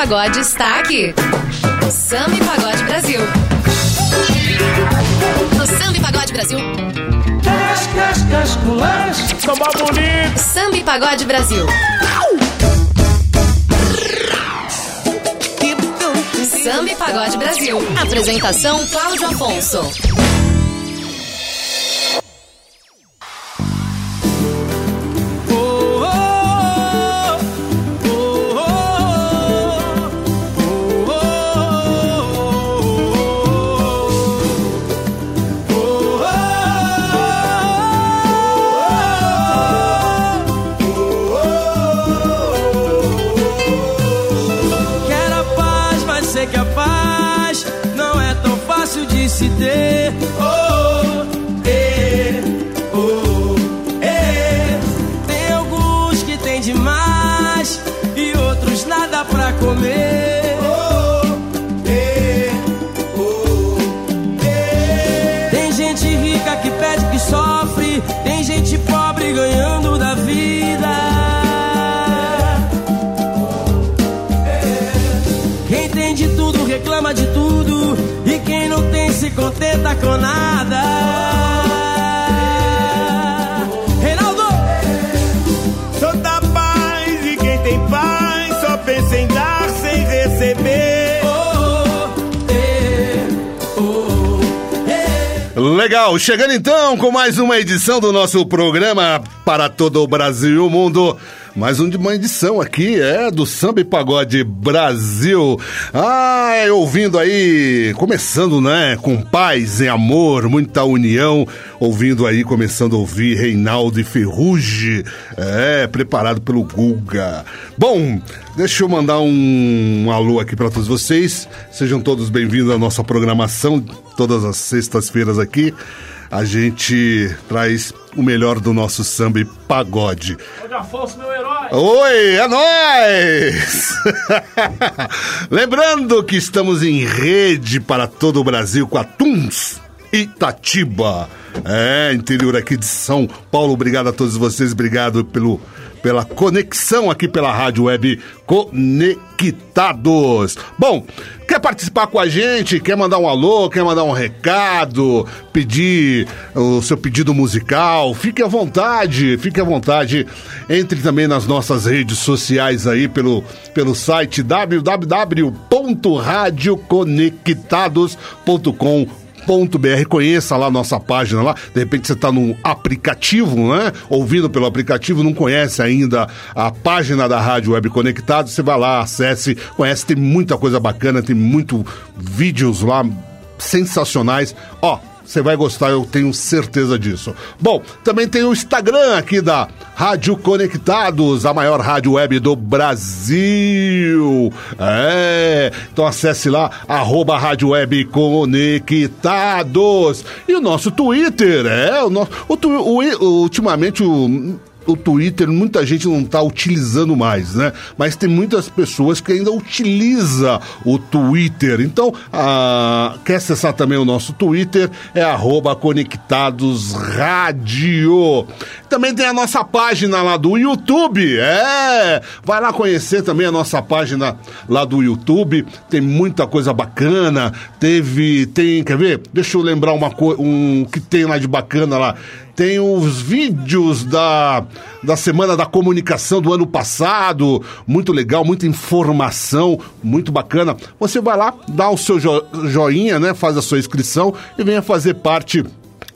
pagode está aqui. O Samba e Pagode Brasil. O Samba e Pagode Brasil. Samba bonito. Samba e Pagode Brasil. Samba e Pagode Brasil. Apresentação Cláudio Afonso. Se contenta com nada. Reinaldo! Sou da paz e quem tem paz só pensa em dar sem receber. Legal, chegando então com mais uma edição do nosso programa para todo o Brasil e o mundo. Mais um de edição aqui, é, do Samba e Pagode Brasil. Ah, ouvindo aí, começando, né, com paz e amor, muita união. Ouvindo aí, começando a ouvir Reinaldo e Ferrugem, é, preparado pelo Guga. Bom, deixa eu mandar um, um alô aqui para todos vocês. Sejam todos bem-vindos à nossa programação, todas as sextas-feiras aqui. A gente traz o melhor do nosso samba e pagode. Afonso, meu herói. Oi, é nóis! Lembrando que estamos em rede para todo o Brasil com a Tuns Itatiba. É, interior aqui de São Paulo. Obrigado a todos vocês, obrigado pelo, pela conexão aqui pela Rádio Web Conectados. Bom, quer participar com a gente? Quer mandar um alô? Quer mandar um recado? Pedir o seu pedido musical? Fique à vontade, fique à vontade. Entre também nas nossas redes sociais aí pelo, pelo site www.radioconectados.com .br, conheça lá nossa página lá, de repente você está num aplicativo, né? Ouvindo pelo aplicativo, não conhece ainda a página da Rádio Web Conectado, você vai lá, acesse, conhece, tem muita coisa bacana, tem muito vídeos lá sensacionais. Ó, você vai gostar, eu tenho certeza disso. Bom, também tem o Instagram aqui da Rádio Conectados, a maior rádio web do Brasil. É, então acesse lá, arroba Rádio Web Conectados. E o nosso Twitter, é, o nosso, o, o- ultimamente o o Twitter muita gente não está utilizando mais, né? Mas tem muitas pessoas que ainda utilizam o Twitter. Então, quer acessar também o nosso Twitter? É arroba Conectados. Também tem a nossa página lá do YouTube. É! Vai lá conhecer também a nossa página lá do YouTube. Tem muita coisa bacana. Teve, tem, quer ver? Deixa eu lembrar uma coisa, um que tem lá de bacana lá tem os vídeos da, da Semana da Comunicação do ano passado, muito legal, muita informação, muito bacana. Você vai lá, dá o seu jo- joinha, né? Faz a sua inscrição e venha fazer parte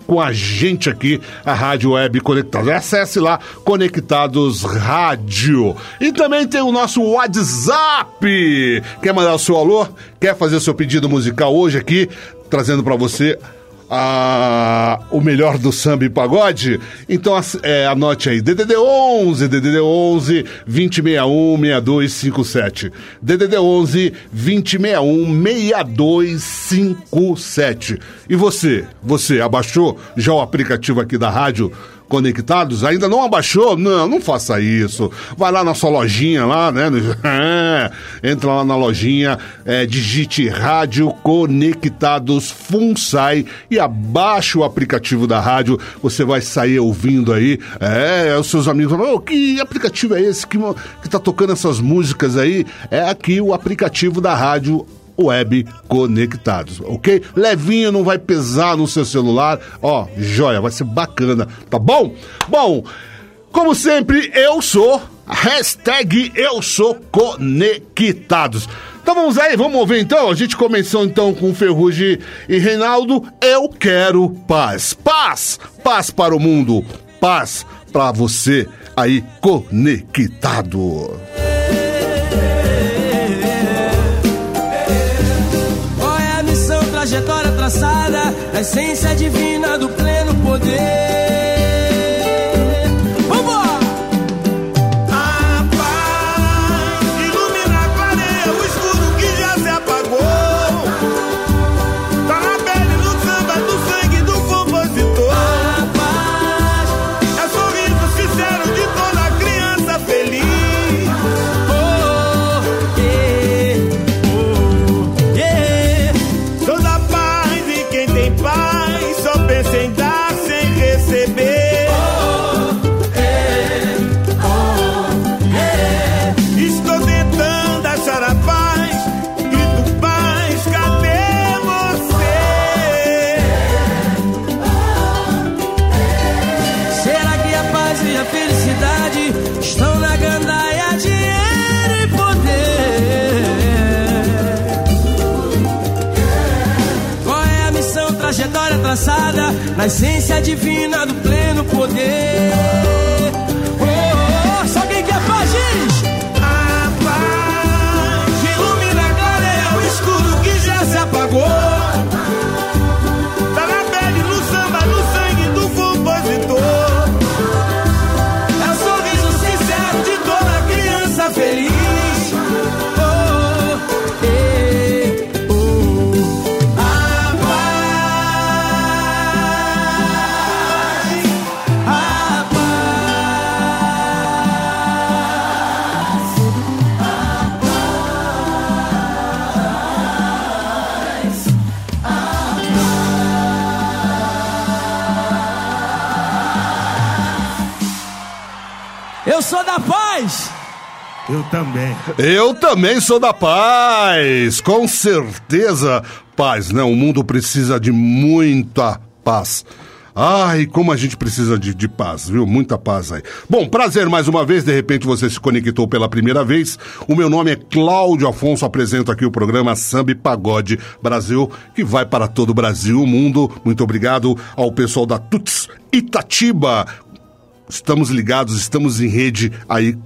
com a gente aqui, a Rádio Web Conectados. Acesse lá, Conectados Rádio. E também tem o nosso WhatsApp. Quer mandar o seu alô? Quer fazer o seu pedido musical hoje aqui, trazendo para você a- o melhor do samba e pagode? Então é, anote aí, DDD 11, DDD 11 2061 6257. DDD 11 2061 6257. E você, você abaixou já o aplicativo aqui da rádio conectados? Ainda não abaixou? Não, não faça isso. Vai lá na sua lojinha lá, né? Entra lá na lojinha, é, digite Rádio Conectados FUNSAI e abaixa o aplicativo da rádio. Você vai sair ouvindo aí. É, os seus amigos falam, oh, que aplicativo é esse que, que tá tocando essas músicas aí? É aqui o aplicativo da rádio web conectados, ok? Levinho, não vai pesar no seu celular, ó, joia, vai ser bacana, tá bom? Bom, como sempre, eu sou, hashtag eu sou conectados. Então vamos aí, vamos ouvir então. A gente começou então com Ferrugem e Reinaldo. Eu quero paz. Paz! Paz para o mundo. Paz para você aí conectado. Essência divina do pleno poder. Na essência divina do Eu também. Eu também sou da paz, com certeza. Paz, né? O mundo precisa de muita paz. Ai, como a gente precisa de, de, paz, viu? Muita paz aí. Bom, prazer mais uma vez. De repente você se conectou pela primeira vez. O meu nome é Cláudio Afonso. Apresento aqui o programa Samba e Pagode Brasil, que vai para todo o Brasil, o mundo. Muito obrigado ao pessoal da Tuts Itatiba, Estamos ligados, estamos em rede aí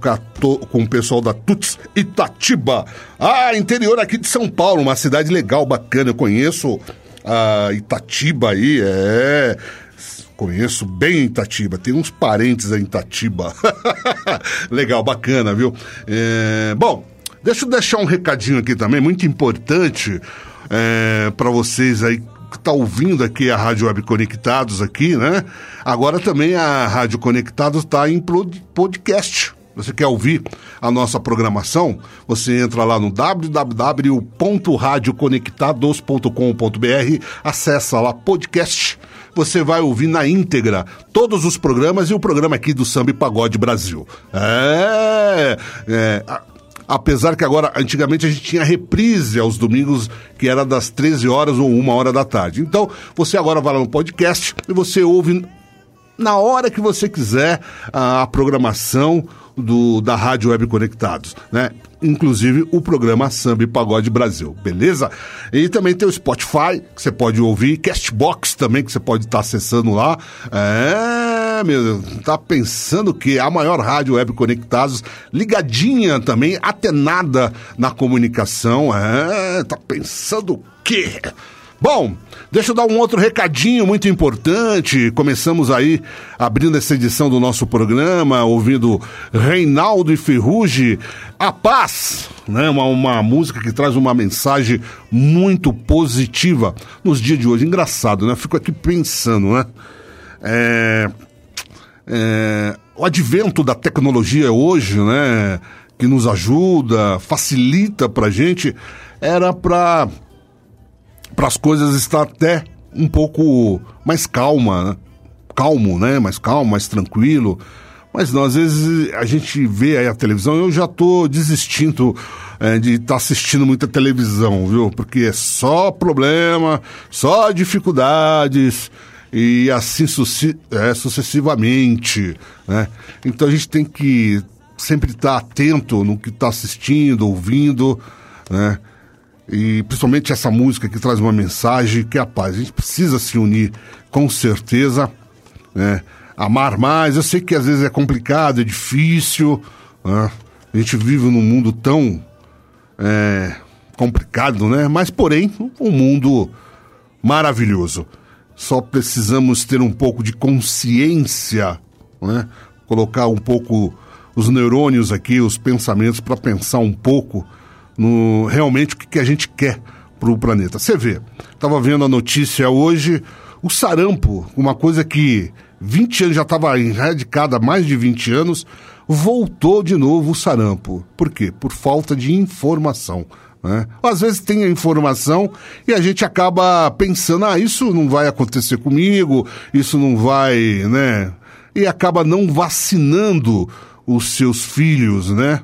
com o pessoal da Tuts Itatiba. Ah, interior aqui de São Paulo, uma cidade legal, bacana. Eu conheço a Itatiba aí, é. Conheço bem Itatiba, tem uns parentes em Itatiba. legal, bacana, viu? É... Bom, deixa eu deixar um recadinho aqui também, muito importante é, para vocês aí que está ouvindo aqui a Rádio Web Conectados aqui, né? Agora também a Rádio Conectados está em podcast. Você quer ouvir a nossa programação? Você entra lá no www.radioconectados.com.br, acessa lá podcast. Você vai ouvir na íntegra todos os programas e o programa aqui do Samba e Pagode Brasil. É, é apesar que agora, antigamente a gente tinha reprise aos domingos, que era das 13 horas ou 1 hora da tarde. Então, você agora vai lá no podcast e você ouve na hora que você quiser a, a programação do, da Rádio Web Conectados, né? Inclusive o programa Samba e Pagode Brasil, beleza? E também tem o Spotify, que você pode ouvir, Castbox também, que você pode estar tá acessando lá. É, meu tá pensando que a maior rádio web conectados, ligadinha também, atenada na comunicação. É, tá pensando o quê? Bom, deixa eu dar um outro recadinho muito importante. Começamos aí abrindo essa edição do nosso programa, ouvindo Reinaldo e Ferruge, A Paz, né? Uma, uma música que traz uma mensagem muito positiva nos dias de hoje. Engraçado, né? Fico aqui pensando, né? É... é, o advento da tecnologia hoje, né, que nos ajuda, facilita para gente, era para para as coisas estar até um pouco mais calma, né? calmo, né? Mais calmo, mais tranquilo. Mas não, às vezes a gente vê aí a televisão, eu já tô desistindo é, de estar tá assistindo muita televisão, viu? Porque é só problema, só dificuldades e assim é, sucessivamente, né? Então a gente tem que sempre estar atento no que está assistindo, ouvindo, né? E principalmente essa música que traz uma mensagem que é a paz. A gente precisa se unir com certeza, né? amar mais. Eu sei que às vezes é complicado, é difícil. Né? A gente vive num mundo tão é, complicado, né? Mas, porém, um mundo maravilhoso. Só precisamos ter um pouco de consciência, né? Colocar um pouco os neurônios aqui, os pensamentos, para pensar um pouco no realmente o que, que a gente quer para o planeta. Você vê, estava vendo a notícia hoje, o sarampo, uma coisa que 20 anos, já estava erradicada há mais de 20 anos, voltou de novo o sarampo. Por quê? Por falta de informação. Né? Às vezes tem a informação e a gente acaba pensando, ah, isso não vai acontecer comigo, isso não vai, né? E acaba não vacinando os seus filhos, né?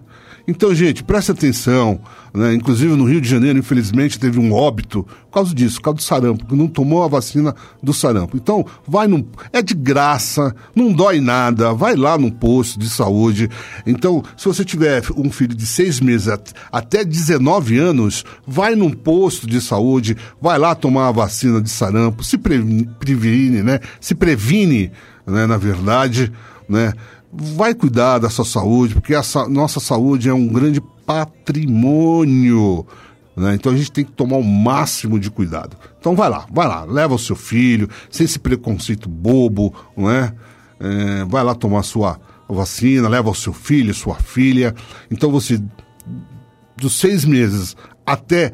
Então, gente, preste atenção. Né? Inclusive no Rio de Janeiro, infelizmente, teve um óbito por causa disso, por causa do sarampo, que não tomou a vacina do sarampo. Então, vai num. É de graça, não dói nada, vai lá num posto de saúde. Então, se você tiver um filho de seis meses até 19 anos, vai num posto de saúde, vai lá tomar a vacina de sarampo, se previne, né? Se previne, né, na verdade, né? Vai cuidar da sua saúde, porque a nossa saúde é um grande patrimônio. Né? Então a gente tem que tomar o máximo de cuidado. Então vai lá, vai lá, leva o seu filho, sem esse preconceito bobo, não é? é vai lá tomar sua vacina, leva o seu filho, sua filha. Então você, dos seis meses até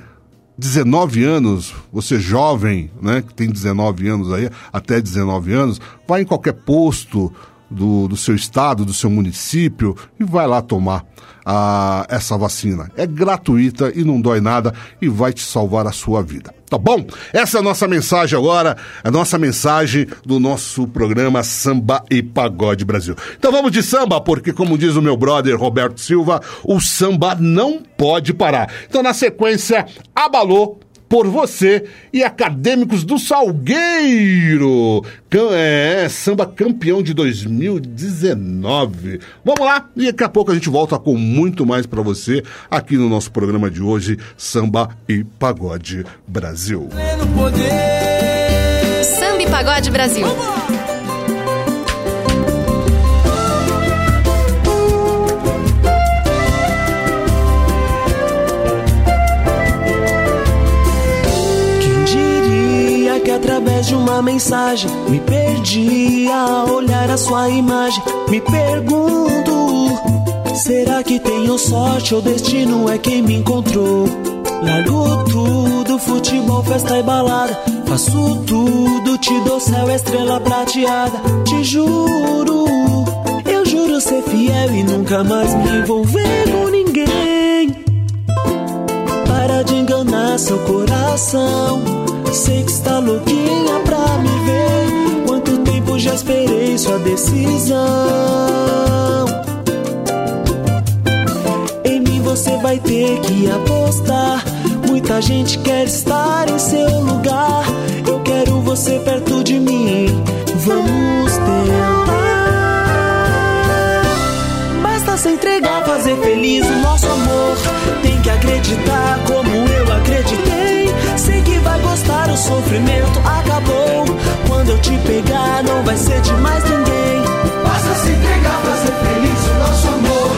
19 anos, você jovem, né, que tem 19 anos aí, até 19 anos, vai em qualquer posto do, do seu estado, do seu município e vai lá tomar a, essa vacina. É gratuita e não dói nada e vai te salvar a sua vida. Tá bom? Essa é a nossa mensagem agora, a nossa mensagem do nosso programa Samba e Pagode Brasil. Então vamos de samba, porque como diz o meu brother Roberto Silva, o samba não pode parar. Então na sequência, abalou por você e Acadêmicos do Salgueiro. É, samba campeão de 2019. Vamos lá e daqui a pouco a gente volta com muito mais para você aqui no nosso programa de hoje, Samba e Pagode Brasil. Samba e Pagode Brasil. Vamos! Através de uma mensagem me perdi a olhar a sua imagem. Me pergunto: será que tenho sorte ou destino é quem me encontrou? Largo tudo, futebol, festa e balada. Faço tudo, te dou céu, estrela prateada. Te juro, eu juro ser fiel e nunca mais me envolver com ninguém. Enganar seu coração. Sei que está louquinha pra me ver. Quanto tempo já esperei sua decisão? Em mim você vai ter que apostar. Muita gente quer estar em seu lugar. Eu quero você perto de mim. Vamos tentar. Se entregar, fazer feliz o nosso amor. Tem que acreditar como eu acreditei gostar, o sofrimento acabou. Quando eu te pegar, não vai ser de mais ninguém. Basta se entregar, fazer feliz o nosso amor.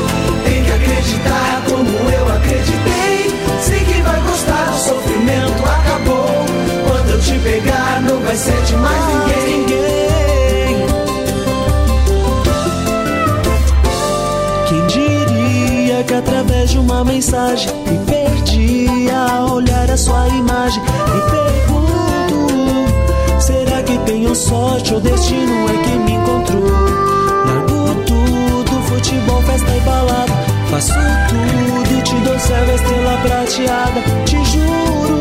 Tem que acreditar como eu acreditei. Sei que vai gostar, o sofrimento acabou. Quando eu te pegar, não vai ser de mais ninguém. ninguém. sua mensagem. e perdi a olhar a sua imagem. e pergunto: será que tenho sorte? ou destino é que me encontrou. Largo tudo: futebol, festa e balada. Faço tudo, te dou céu, estrela prateada. Te juro,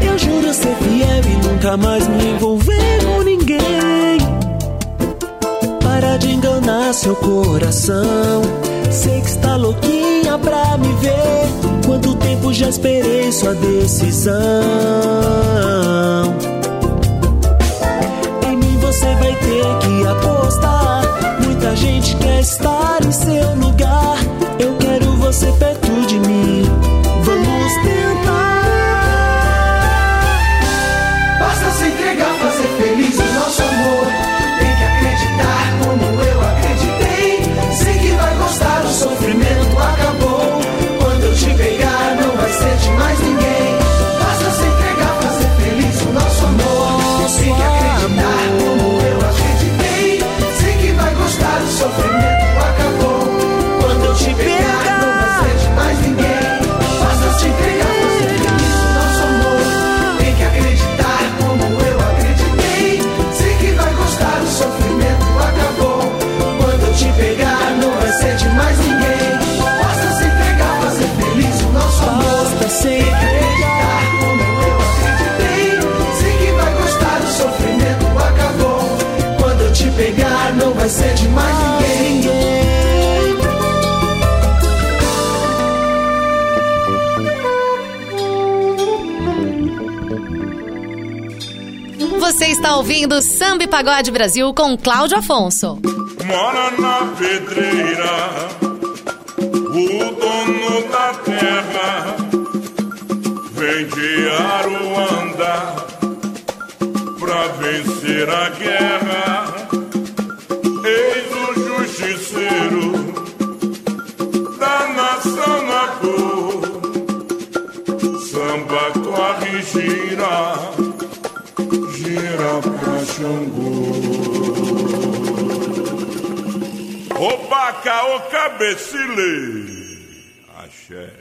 eu juro ser fiel e nunca mais me envolver com ninguém. Para de enganar seu coração. Sei que está louquinho pra me ver. Quanto tempo já esperei sua decisão? Em mim você vai ter que apostar. Muita gente quer estar em seu lugar. Eu quero você perder não vai ser de mais ninguém. Você está ouvindo Samba e Pagode Brasil com Cláudio Afonso. Mora na pedreira Becile. Axé.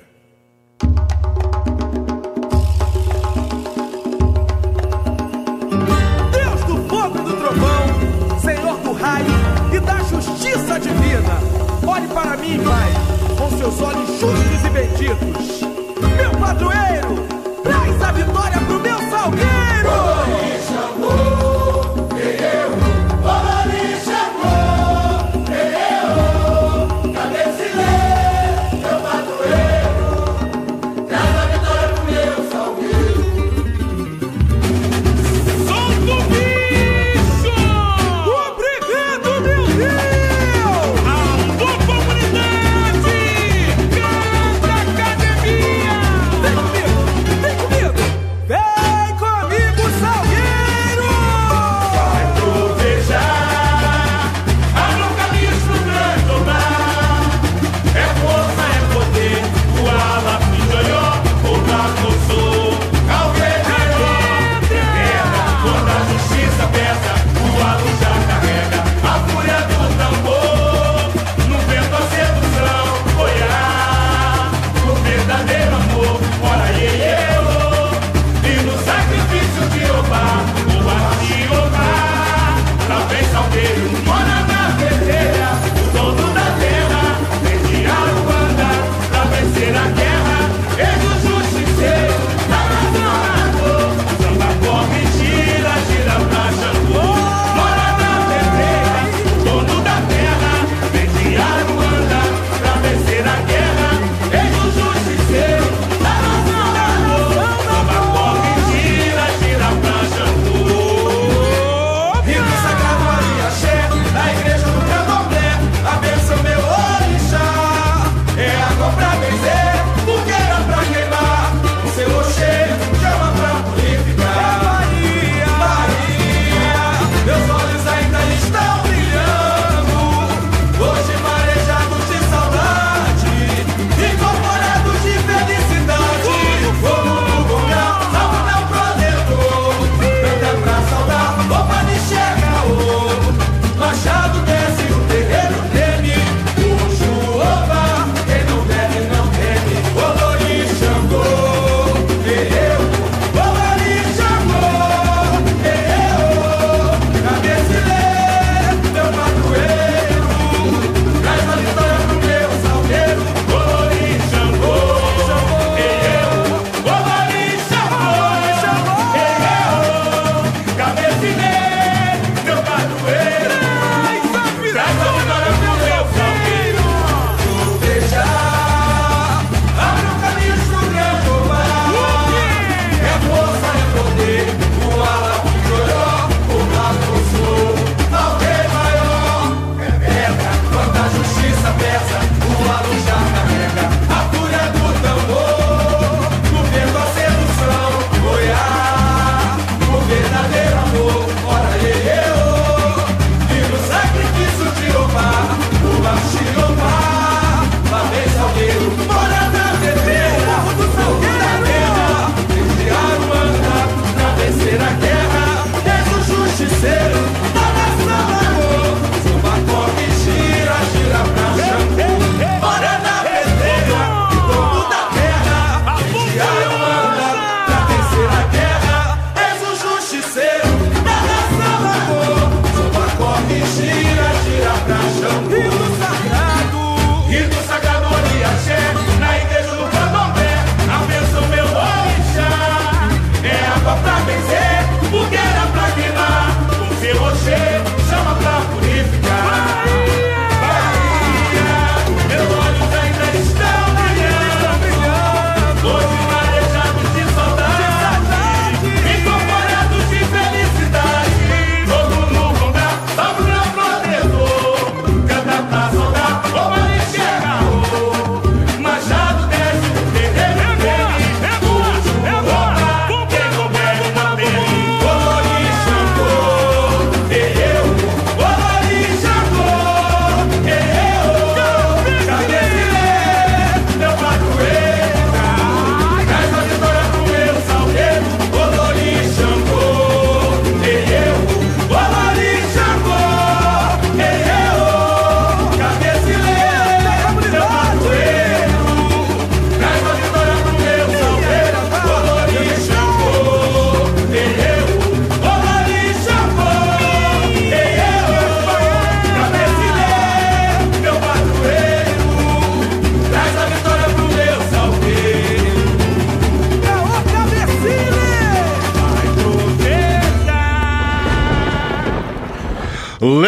Deus do fogo e do trovão, Senhor do raio e da justiça divina, olhe para mim, Pai, com seus olhos justos e benditos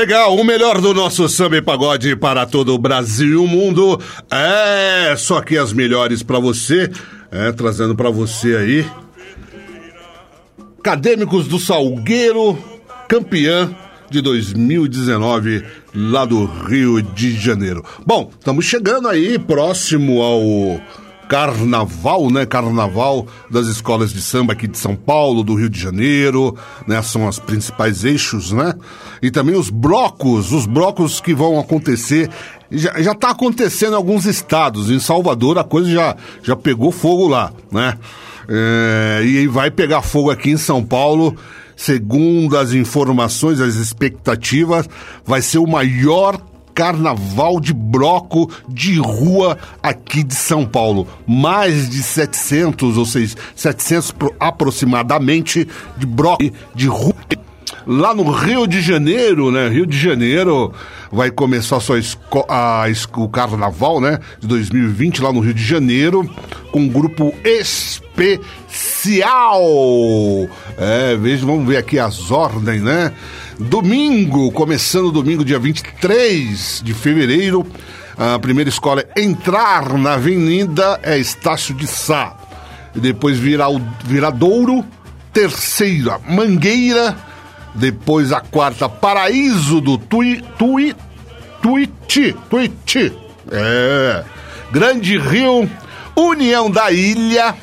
Legal, o melhor do nosso samba e pagode para todo o Brasil e o mundo. É, só que as melhores para você, é, trazendo para você aí. Acadêmicos do Salgueiro, campeã de 2019 lá do Rio de Janeiro. Bom, estamos chegando aí próximo ao carnaval, né? Carnaval das escolas de samba aqui de São Paulo, do Rio de Janeiro, né? São os principais eixos, né? E também os blocos, os blocos que vão acontecer. Já, já tá acontecendo em alguns estados. Em Salvador a coisa já, já pegou fogo lá, né? É, e vai pegar fogo aqui em São Paulo. Segundo as informações, as expectativas, vai ser o maior carnaval de bloco de rua aqui de São Paulo. Mais de 700, ou seja, 700 aproximadamente de bloco de rua. Lá no Rio de Janeiro, né? Rio de Janeiro vai começar sua a, o carnaval, né? De 2020 lá no Rio de Janeiro com um grupo especial. É, veja, vamos ver aqui as ordens, né? Domingo, começando domingo, dia 23 de fevereiro, a primeira escola é entrar na avenida é Estácio de Sá. E depois virá o Viradouro, terceira Mangueira, depois a quarta Paraíso do Tui, Tui, Tuiti, Tuiti. É. Grande Rio, União da Ilha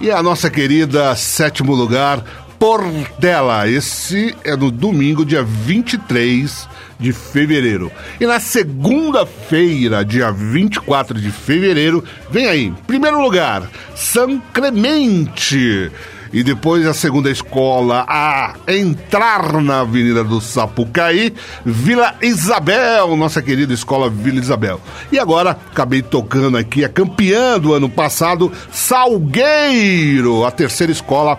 e a nossa querida sétimo lugar, Portela. Esse é no domingo, dia 23 de fevereiro. E na segunda-feira, dia 24 de fevereiro, vem aí, primeiro lugar, São Clemente. E depois a segunda escola a entrar na Avenida do Sapucaí, Vila Isabel, nossa querida escola Vila Isabel. E agora acabei tocando aqui a campeã do ano passado, Salgueiro, a terceira escola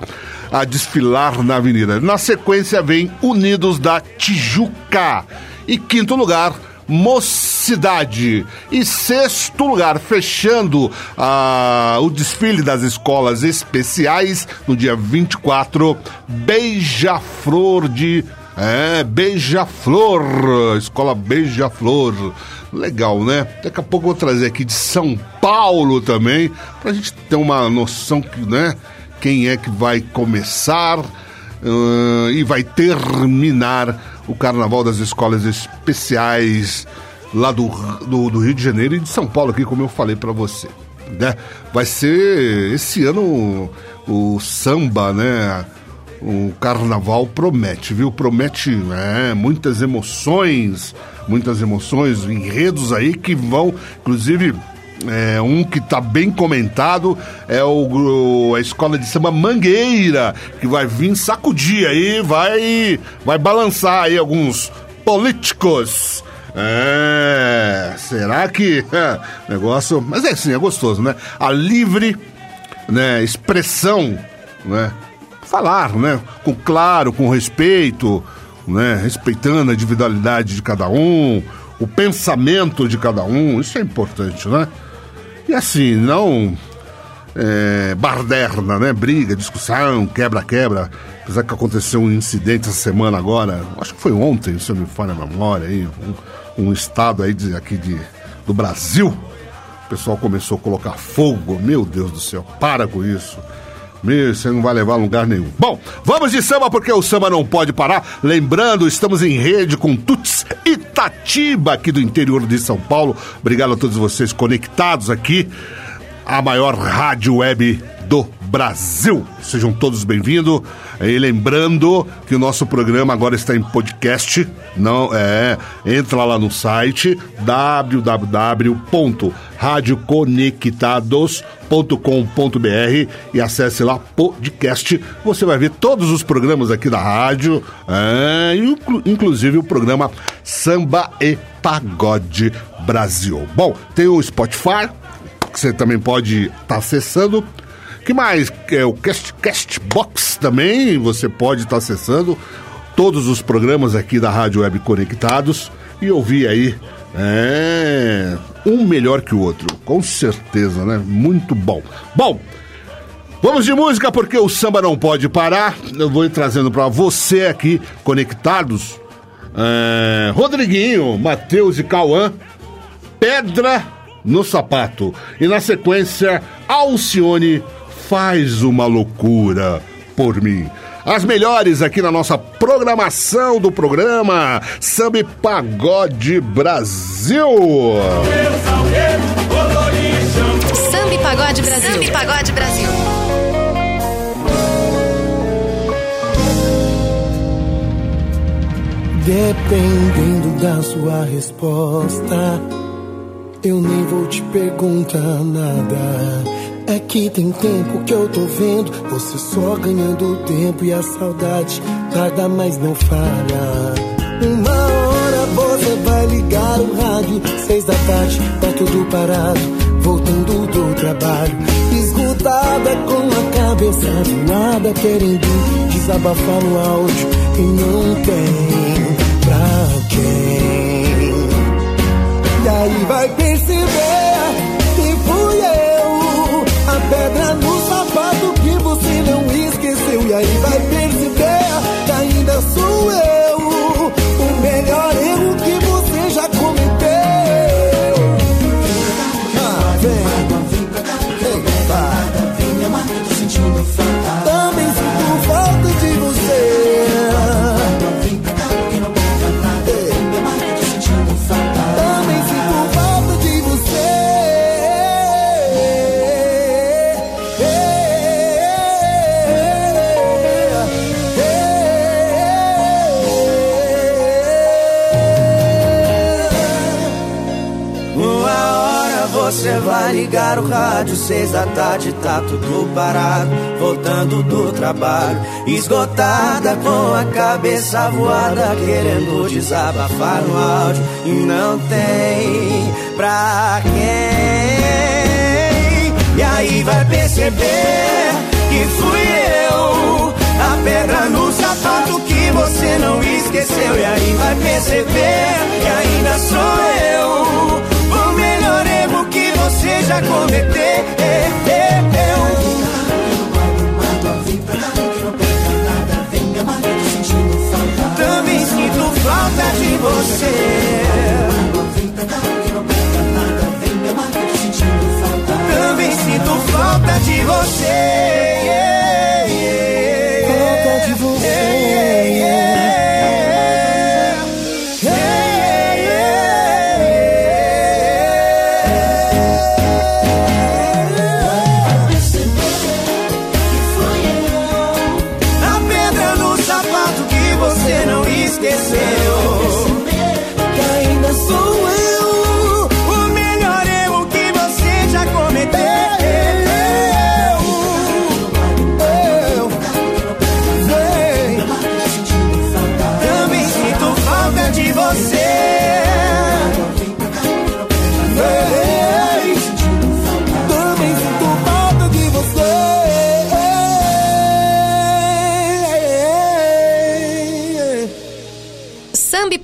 a desfilar na avenida. Na sequência vem Unidos da Tijuca. E quinto lugar, Mocidade. E sexto lugar, fechando ah, o desfile das escolas especiais no dia 24, Beija-Flor de. É, Beija-Flor, escola Beija-Flor. Legal, né? Daqui a pouco eu vou trazer aqui de São Paulo também, pra gente ter uma noção que, né? quem é que vai começar uh, e vai terminar o Carnaval das Escolas Especiais lá do, do, do, Rio de Janeiro e de São Paulo, aqui, como eu falei para você. Né? Vai ser esse ano o, o samba, né? O carnaval promete, viu? Promete é, muitas emoções, muitas emoções, enredos aí que vão, inclusive, é, um que está bem comentado é o, a escola de samba Mangueira, que vai vir sacudir aí, vai, vai balançar aí alguns políticos. É, será que é, negócio, mas é assim, é gostoso, né? A livre, né, expressão, né? Falar, né, com claro, com respeito, né, respeitando a individualidade de cada um, o pensamento de cada um, isso é importante, né? E assim, não é, barderna, né? Briga, discussão, quebra-quebra. Apesar que aconteceu um incidente essa semana agora, acho que foi ontem, se eu me falha a memória, aí, um, um estado aí de, aqui de, do Brasil. O pessoal começou a colocar fogo. Meu Deus do céu, para com isso. Meu, você não vai levar a lugar nenhum. Bom, vamos de samba porque o samba não pode parar. Lembrando, estamos em rede com Tuts Itatiba, aqui do interior de São Paulo. Obrigado a todos vocês conectados aqui. A maior rádio web do Brasil. Sejam todos bem-vindos. E lembrando que o nosso programa agora está em podcast. Não é, entra lá no site www.radioconectados.com.br e acesse lá podcast. Você vai ver todos os programas aqui da rádio, é, inclusive o programa Samba e Pagode Brasil. Bom, tem o Spotify, que você também pode estar tá acessando que mais? É o Cast, Castbox também, você pode estar acessando todos os programas aqui da Rádio Web Conectados e ouvir aí é, um melhor que o outro, com certeza, né? Muito bom. Bom, vamos de música porque o samba não pode parar. Eu vou trazendo para você aqui conectados é, Rodriguinho, Matheus e Cauã, Pedra no Sapato. E na sequência, Alcione faz uma loucura por mim. As melhores aqui na nossa programação do programa Samba Pagode Brasil. Samba Pagode Brasil. Samba Pagode Brasil. Dependendo da sua resposta, eu nem vou te perguntar nada. É que tem tempo que eu tô vendo você só ganhando tempo e a saudade tarda, mas não falha. Uma hora você vai ligar o rádio, seis da tarde, tá tudo parado, voltando do trabalho. Esgotada com a cabeça voada, querendo desabafar no áudio e não tem pra quem. E vai perceber que fui eu, a pedra no sapato que você não esqueceu. E aí vai perceber que ainda sou eu, seis da tarde tá tudo parado, voltando do trabalho, esgotada com a cabeça voada, querendo desabafar no áudio e não tem pra quem. E aí vai perceber que fui eu, a pedra no sapato que você não esqueceu. E aí vai perceber que ainda sou eu, o melhor erro que você já cometeu. Falta de você. Também sinto falta de você. Falta de você.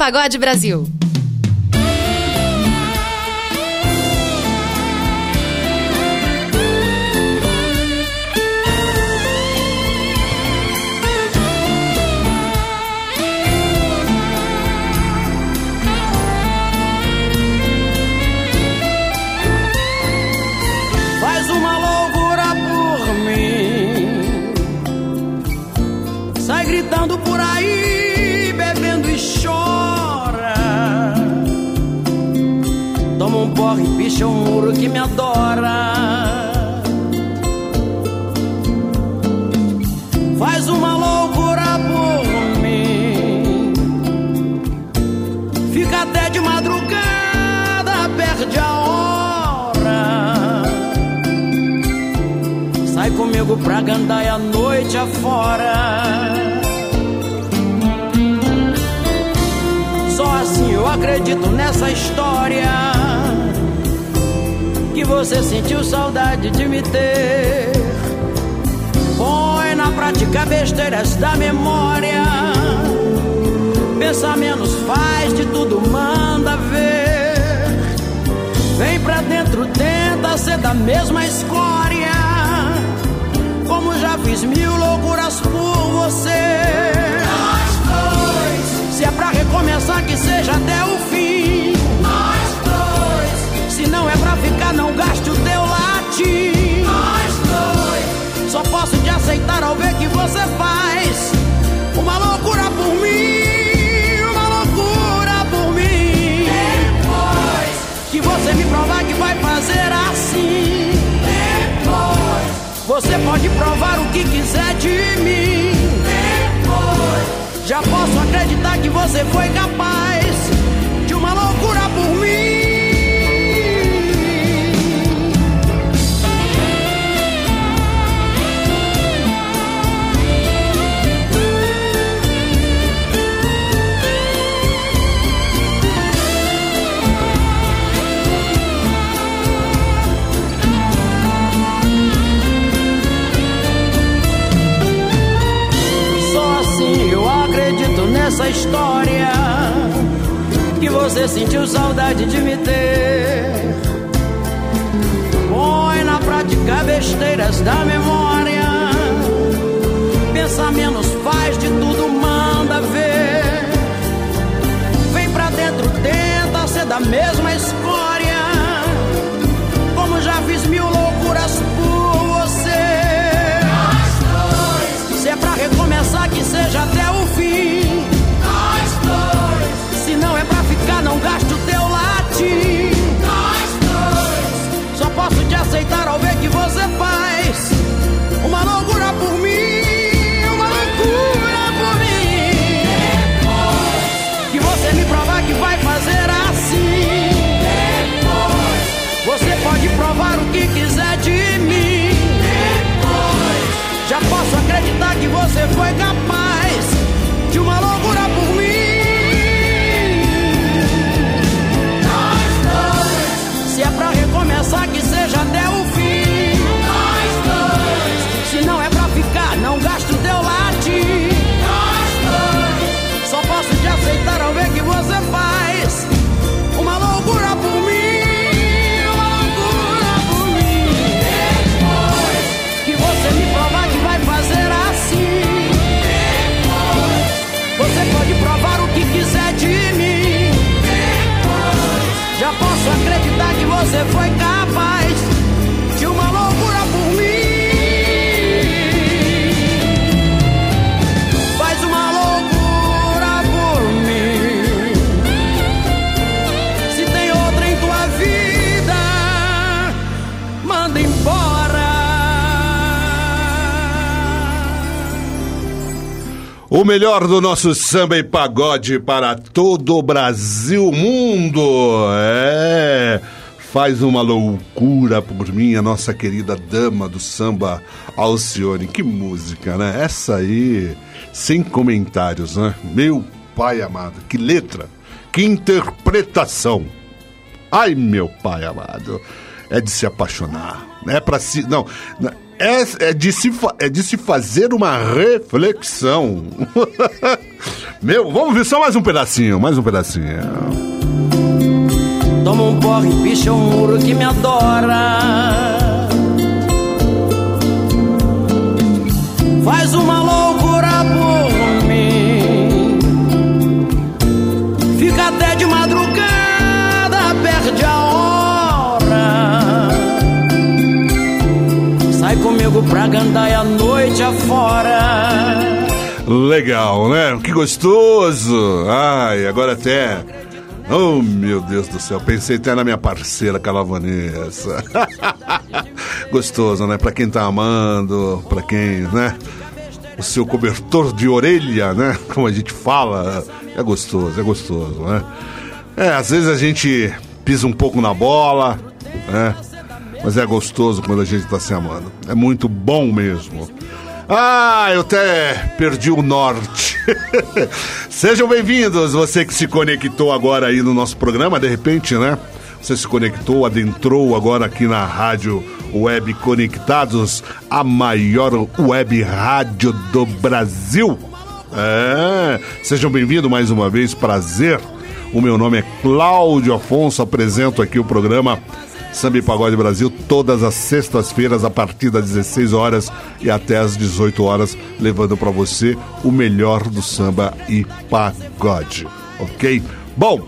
Pagode Brasil. Picha um muro que me adora. Faz uma loucura por mim. Fica até de madrugada, perde a hora. Sai comigo pra gandaia a noite afora. Só assim eu acredito nessa história. Que você sentiu saudade de me ter. Põe na prática besteiras da memória. Pensa menos, faz de tudo, manda ver. Vem pra dentro, tenta ser da mesma escória. Como já fiz mil loucuras por você. Que quiser de mim. Depois já posso acreditar que você foi capaz você sentiu saudade de me ter. Põe na prática besteiras da memória. Pensa menos, faz de tudo, O melhor do nosso samba e pagode para todo o Brasil mundo. É. Faz uma loucura por mim, a nossa querida dama do samba, Alcione. Que música, né? Essa aí, sem comentários, né? Meu pai amado, que letra, que interpretação. Ai, meu pai amado, é de se apaixonar. É para se. Não. É, é, de se, é de se fazer uma reflexão. meu, vamos ver só mais um pedacinho, mais um pedacinho. Toma um porre, picha um muro que me adora. Pra gandaia a noite afora. Legal, né? Que gostoso! Ai, agora até. Oh, meu Deus do céu, pensei até na minha parceira, aquela Vanessa. gostoso, né? Pra quem tá amando, pra quem, né? O seu cobertor de orelha, né? Como a gente fala. É gostoso, é gostoso, né? É, às vezes a gente pisa um pouco na bola, né? Mas é gostoso quando a gente tá se amando. É muito bom mesmo. Ah, eu até perdi o norte. Sejam bem-vindos, você que se conectou agora aí no nosso programa, de repente, né? Você se conectou, adentrou agora aqui na rádio Web Conectados, a maior web rádio do Brasil. É, sejam bem-vindos mais uma vez, prazer. O meu nome é Cláudio Afonso, apresento aqui o programa Samba e Pagode Brasil todas as sextas-feiras a partir das 16 horas e até as 18 horas, levando para você o melhor do samba e pagode, ok? Bom,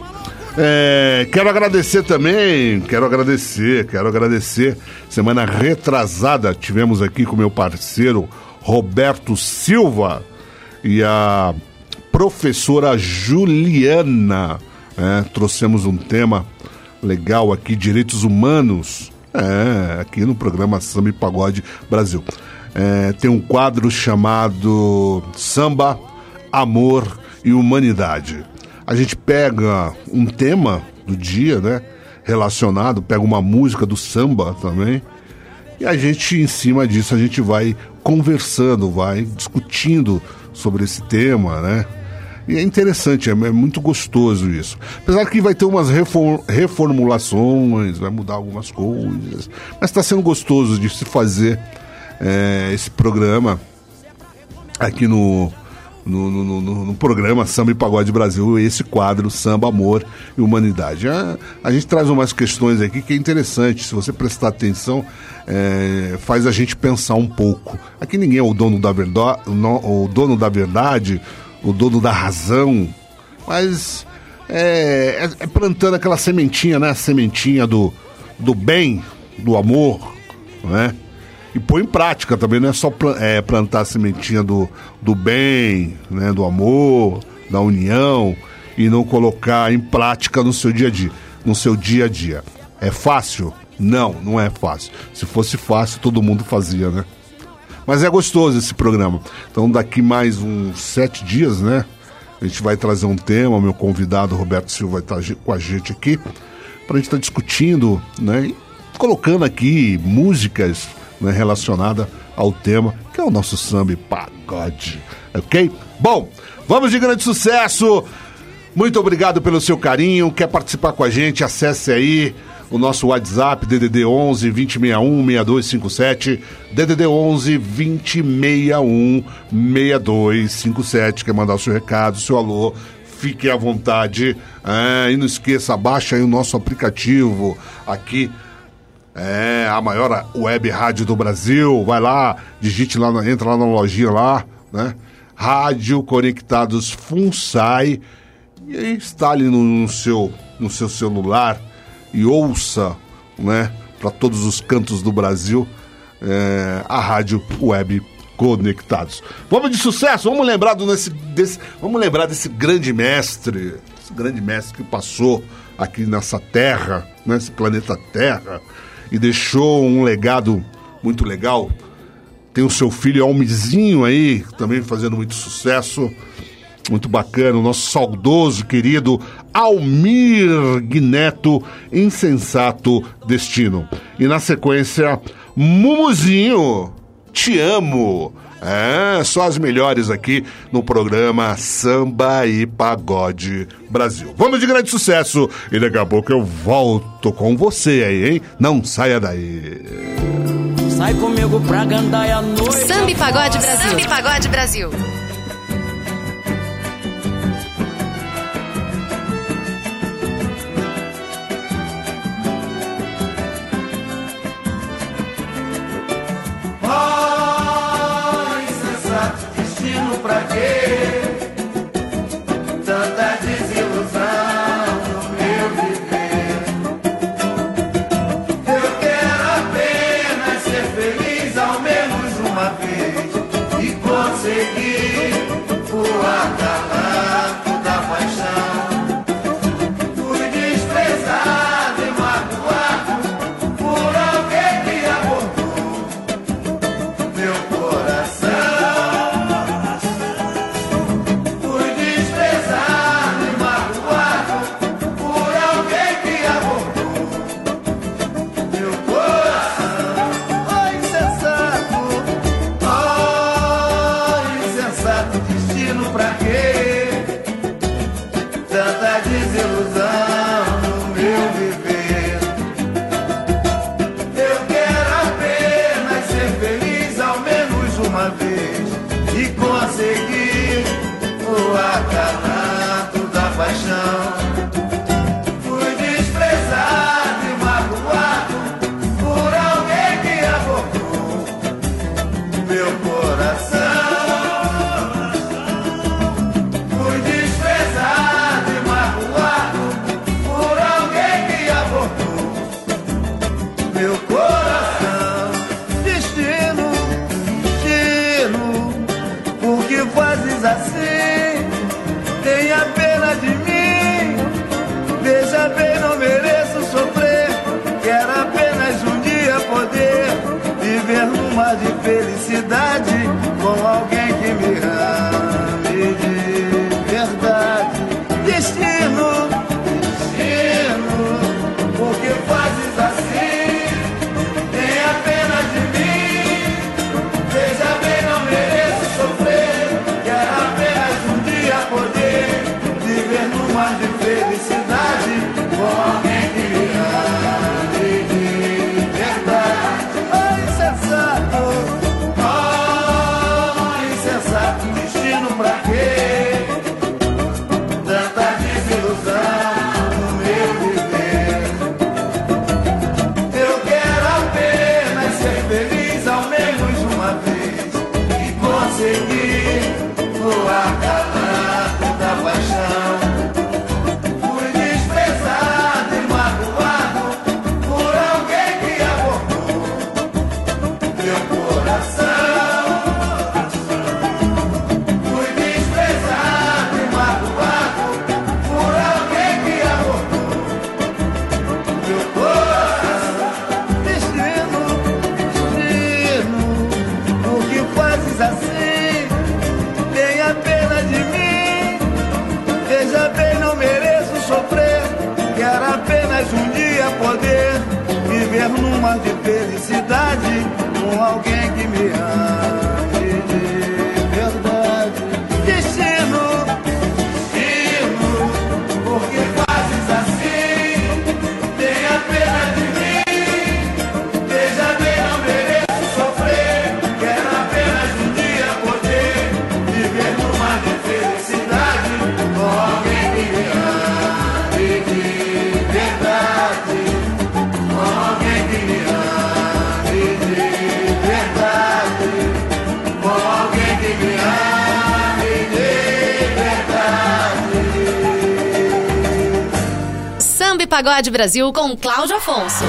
é, quero agradecer também, quero agradecer, quero agradecer. Semana retrasada tivemos aqui com meu parceiro Roberto Silva e a professora Juliana. É, trouxemos um tema legal aqui, direitos humanos, é, aqui no programa Samba e Pagode Brasil. É, tem um quadro chamado Samba, Amor e Humanidade. A gente pega um tema do dia, né? Relacionado, pega uma música do samba também. E a gente, em cima disso, a gente vai conversando, vai discutindo sobre esse tema, né? E é interessante, é, é muito gostoso isso. Apesar que vai ter umas refor reformulações, vai mudar algumas coisas. Mas está sendo gostoso de se fazer é, esse programa aqui no, no, no, no, no, programa Samba e Pagode Brasil, esse quadro Samba, Amor e Humanidade. A, a gente traz umas questões aqui que é interessante, se você prestar atenção, é, faz a gente pensar um pouco. Aqui ninguém é o dono da o dono da verdade o dono da razão, mas é, é, é, plantando aquela sementinha, né? A sementinha do, do bem, do amor, né? E põe em prática também, não é só é, plantar a sementinha do, do bem, né? Do amor, da união e não colocar em prática no seu dia a dia, no seu dia a dia. É fácil? Não, não é fácil. Se fosse fácil, todo mundo fazia, né? Mas é gostoso esse programa. Então, daqui mais uns sete dias, né? A gente vai trazer um tema. Meu convidado, Roberto Silva, vai estar com a gente aqui para a gente estar tá discutindo, né? E colocando aqui músicas né, relacionadas ao tema, que é o nosso samba e pagode. Ok? Bom, vamos de grande sucesso. Muito obrigado pelo seu carinho. Quer participar com a gente? Acesse aí o nosso WhatsApp DDD 11 2061 6257 DDD 11 2061 6257 quer mandar o seu recado, seu alô? Fique à vontade. É, e não esqueça, baixa aí o nosso aplicativo aqui. É a maior web rádio do Brasil. Vai lá, digite lá, entra lá na lojinha lá, né? Rádio Conectados FUNSAI. E instale no, no seu, no seu celular e ouça, né, para todos os cantos do Brasil, é, a rádio web conectados. Vamos de sucesso, vamos lembrar do, desse, desse, vamos lembrar desse grande mestre, esse grande mestre que passou aqui nessa terra, nesse planeta Terra, e deixou um legado muito legal. Tem o seu filho Almizinho aí, também fazendo muito sucesso. Muito bacana, o nosso saudoso, querido Almir Guineto, Insensato Destino. E na sequência, Mumuzinho, Te Amo. É, só as melhores aqui no programa Samba e Pagode Brasil. Vamos de grande sucesso e daqui a pouco eu volto com você aí, hein? Não saia daí. Sai comigo pra gandaia noite. Samba e Pagode Brasil. Samba e Pagode Brasil. Viver num Pagode Brasil com Cláudio Afonso.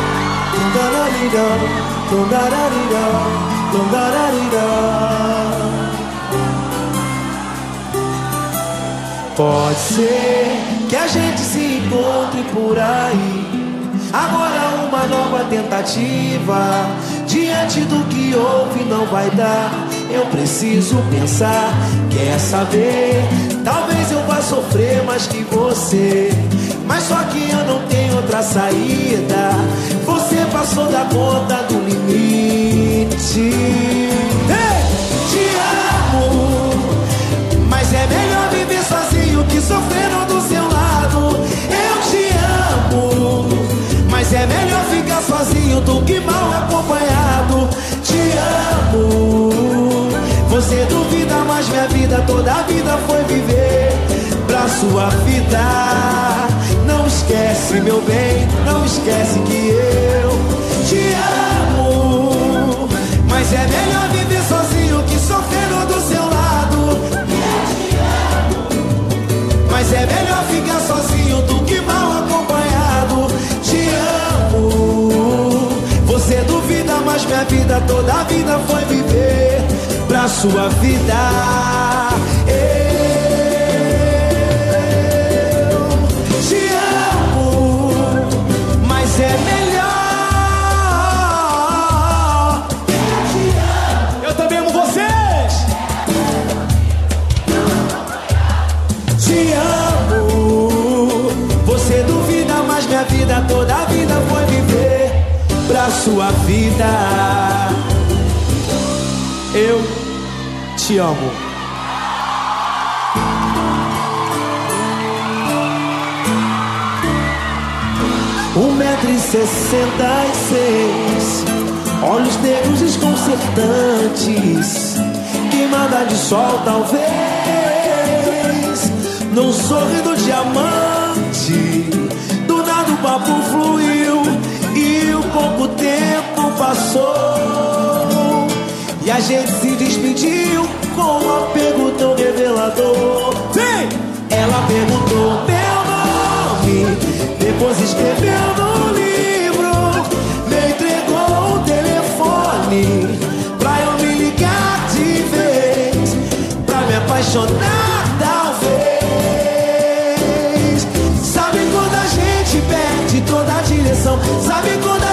Pode ser que a gente se encontre por aí. Agora uma nova tentativa. Diante do que houve não vai dar. Eu preciso pensar, quer saber? Talvez eu vá sofrer mais que você. Mas só que eu saída. Você passou da conta do limite. Te amo. Mas é melhor viver sozinho que sofrendo do seu lado. Eu te amo. Mas é melhor ficar sozinho do que mal acompanhado. Te amo. Você duvida, mas minha vida, toda a vida foi viver pra sua vida. Esquece, meu bem, não esquece que eu te amo. Mas é melhor viver sozinho que sofrendo do seu lado. Mas é melhor ficar sozinho do que mal acompanhado. Te amo. Você duvida, mas minha vida, toda a vida foi viver pra sua vida. Pra sua vida. Eu te amo. Um metro e sessenta e seis. Olhos negros desconcertantes. Queimada de sol talvez. Num sorriso diamante. Do nada o papo fluiu pouco tempo passou E a gente se despediu Com um apego tão revelador Vem! Ela perguntou meu nome Depois escreveu no livro Me entregou o telefone Pra eu me ligar de vez Pra me apaixonar talvez. Sabe quando a gente perde toda a direção? Sabe quando a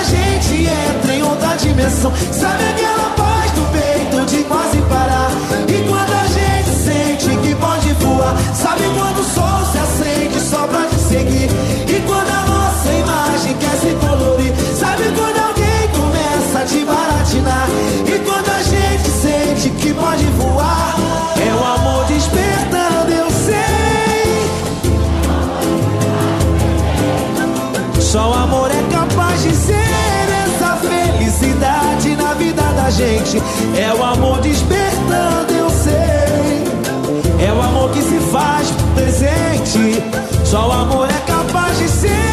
dimensão? Sabe aquela paz do peito de quase parar? E quando a gente sente que pode voar? Sabe quando o sol se acende só pra te seguir? E quando a nossa imagem quer se colorir? Sabe quando alguém começa a te baratinar? E quando a gente sente que pode voar? É o amor despertando, eu sei. Só o amor é capaz de ser gente. É o amor despertando, eu sei. É o amor que se faz presente. Só o amor é capaz de ser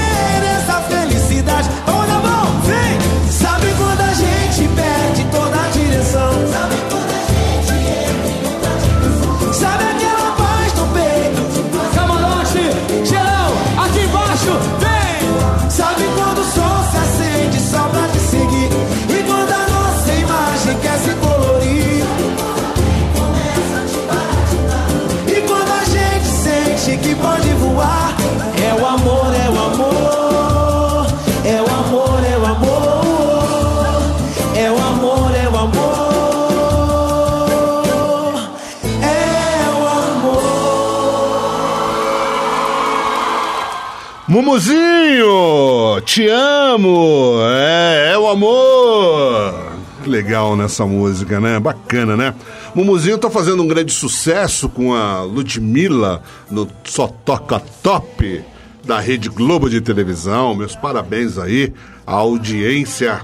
Mumuzinho, te amo, é, é o amor. Legal nessa música, né? Bacana, né? Mumuzinho tá fazendo um grande sucesso com a Ludmilla no Só Toca Top da Rede Globo de televisão. Meus parabéns aí, a audiência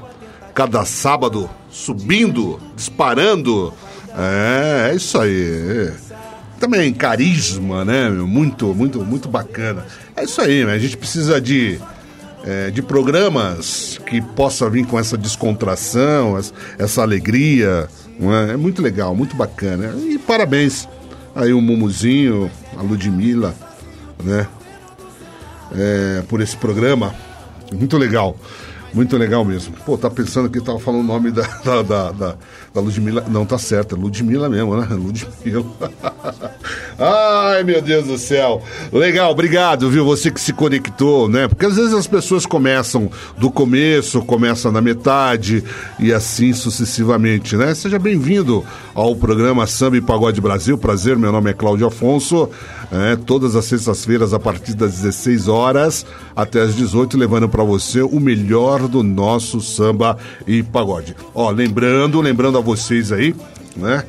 cada sábado subindo, disparando. É, é isso aí. Também carisma, né? Muito, muito, muito bacana. É isso aí, né? A gente precisa de, é, de programas que possa vir com essa descontração, essa, alegria. é? é muito legal, muito bacana. E parabéns aí o Mumuzinho, a Ludmilla, né? É, por esse programa. Muito legal. Muito legal mesmo. Pô, tá pensando que tava falando o nome da, da, da, da, da Ludmilla. Não, tá certo, é Ludmilla mesmo, né? Ludmilla. Ai, meu Deus do céu. Legal, obrigado, viu? Você que se conectou, né? Porque às vezes as pessoas começam do começo, começam na metade e assim sucessivamente, né? Seja bem-vindo ao programa Samba e Pagode Brasil. Prazer, meu nome é Cláudio Afonso. É, todas as sextas-feiras, a partir das 16 horas até as 18, levando para você o melhor do nosso samba e pagode. Ó, lembrando, lembrando a vocês aí, né?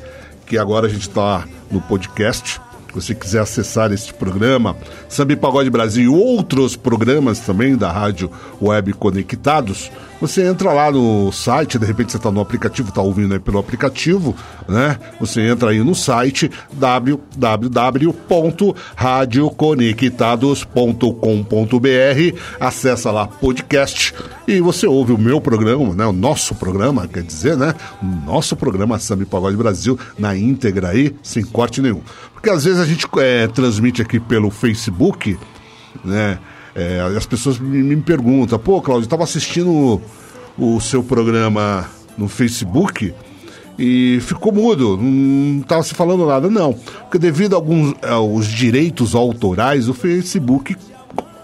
Que agora a gente está no podcast. Se você quiser acessar este programa, Samba Pagode Brasil e outros programas também da Rádio Web Conectados, você entra lá no site, de repente você está no aplicativo, está ouvindo aí pelo aplicativo, né? Você entra aí no site www.radioconectados.com.br, acessa lá podcast e você ouve o meu programa, né? O nosso programa, quer dizer, né? O nosso programa Samba Pagode Brasil na íntegra aí, sem corte nenhum. Porque às vezes a gente é, transmite aqui pelo Facebook, né? É, as pessoas me, me perguntam, pô, Cláudio, eu estava assistindo o, o seu programa no Facebook e ficou mudo, não estava se falando nada. Não, porque devido a alguns aos direitos autorais, o Facebook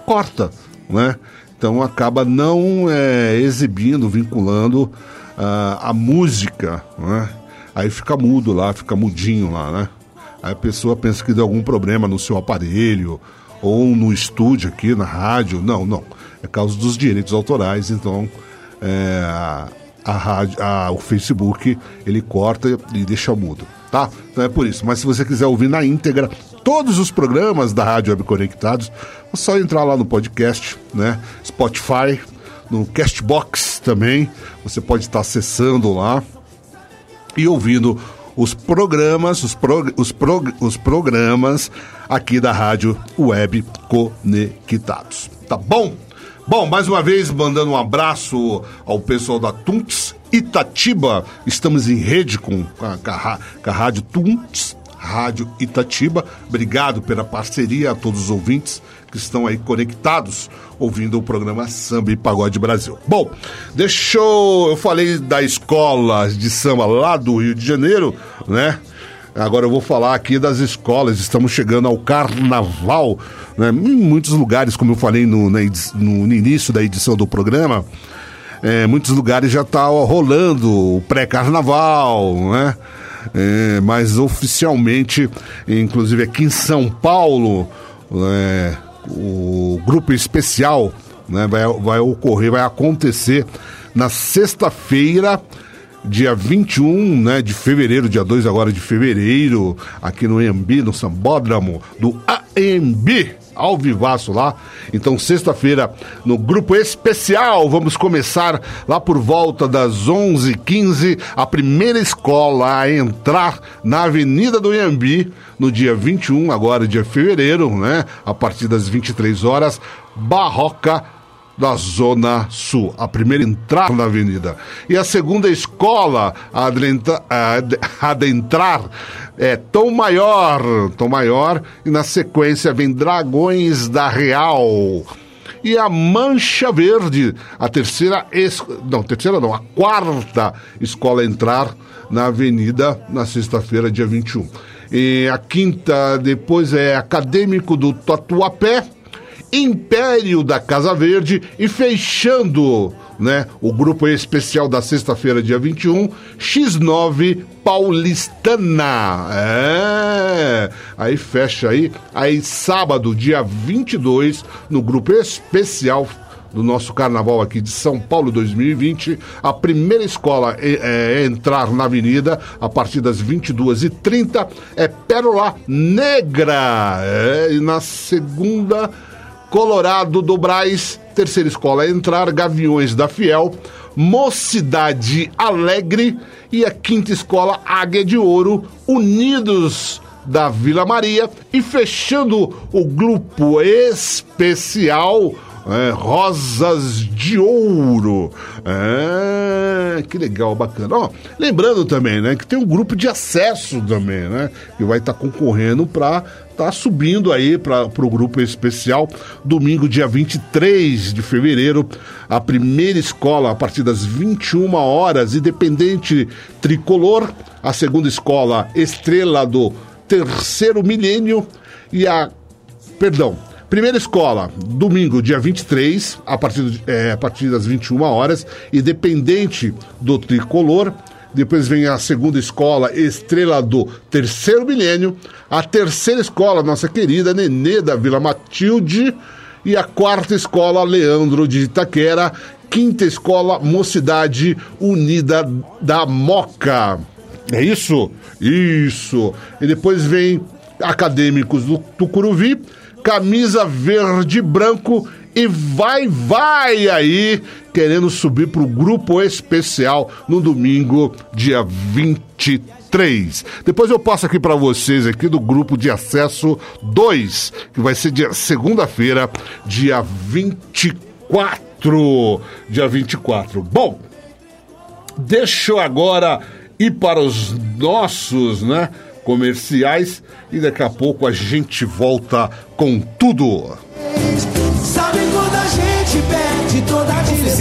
corta, né? Então acaba não é, exibindo, vinculando ah, a música, né? Aí fica mudo lá, fica mudinho lá, né? Aí a pessoa pensa que deu algum problema no seu aparelho ou no estúdio aqui na rádio. Não, não. É causa dos direitos autorais, então é, a, rádio, a- o Facebook ele corta e deixa mudo, tá? Então é por isso. Mas se você quiser ouvir na íntegra todos os programas da Rádio Web Conectados, é só entrar lá no podcast, né? Spotify, no Castbox também. Você pode estar acessando lá e ouvindo os programas, os, prog- os, prog- os programas aqui da Rádio Web Conectados. Tá bom? Bom, mais uma vez mandando um abraço ao pessoal da Tunts Itatiba. Estamos em rede com a, com a com a Rádio Tunts, Rádio Itatiba. Obrigado pela parceria a todos os ouvintes que estão aí conectados ouvindo o programa Samba e Pagode Brasil. Bom, deixa eu. Eu falei da escola de samba lá do Rio de Janeiro, né? Agora eu vou falar aqui das escolas. Estamos chegando ao carnaval, né? Em muitos lugares, como eu falei no, no- no início da edição do programa, é, muitos lugares já está rolando o pré-carnaval, né? É, mas oficialmente, inclusive aqui em São Paulo, é, o grupo especial né, vai, vai ocorrer, vai acontecer na sexta-feira, dia 21 né, de fevereiro, dia 2 agora de fevereiro, aqui no EMB, no Sambódromo do AMB ao vivaço lá. Então, sexta-feira, no grupo especial, vamos começar lá por volta das 11h15, a primeira escola a entrar na Avenida do Iambi, no dia 21, agora de fevereiro, né? A partir das 23 horas, Barroca da Zona Sul, a primeira entrar na avenida. E a segunda escola a adrentra- a ad- adentrar é Tom Maior, Tom Maior, e na sequência vem Dragões da Real. E a Mancha Verde, a terceira, es... não, terceira não, a quarta escola a entrar na avenida na sexta-feira, dia 21. E a quinta, depois é Acadêmico do Tatuapé, Império da Casa Verde e fechando, né, o grupo especial da sexta-feira, dia 21, X9 Paulistana. É. Aí fecha aí, aí sábado, dia 22, no grupo especial do nosso carnaval aqui de São Paulo 2020, a primeira escola é, é entrar na avenida a partir das 22h30 é Pérola Negra. É, e na segunda Colorado do Braz, terceira escola a entrar, Gaviões da Fiel, Mocidade Alegre e a quinta escola Águia de Ouro, Unidos da Vila Maria e fechando o grupo especial é, Rosas de Ouro. É, que legal, bacana. Ó, lembrando também, né, que tem um grupo de acesso também, né, que vai estar concorrendo para tá subindo aí para o grupo especial domingo dia 23 de fevereiro a primeira escola a partir das 21 horas independente tricolor a segunda escola estrela do terceiro milênio e a perdão Primeira escola, domingo, dia 23, a partir, é, a partir das 21 horas, independente do tricolor. Depois vem a segunda escola, Estrela do Terceiro Milênio. A terceira escola, nossa querida Nenê da Vila Matilde. E a quarta escola, Leandro de Itaquera. Quinta escola, Mocidade Unida da Moca. É isso? Isso. E depois vem Acadêmicos do Tucuruvi, camisa verde e branco e vai, vai aí, querendo subir pro grupo especial no domingo, dia 23. Depois eu passo aqui para vocês aqui do grupo de acesso 2, que vai ser dia segunda-feira, dia 24. Dia 24. Bom, Deixa eu agora ir para os nossos, né, comerciais e daqui a pouco a gente volta com tudo. Sabe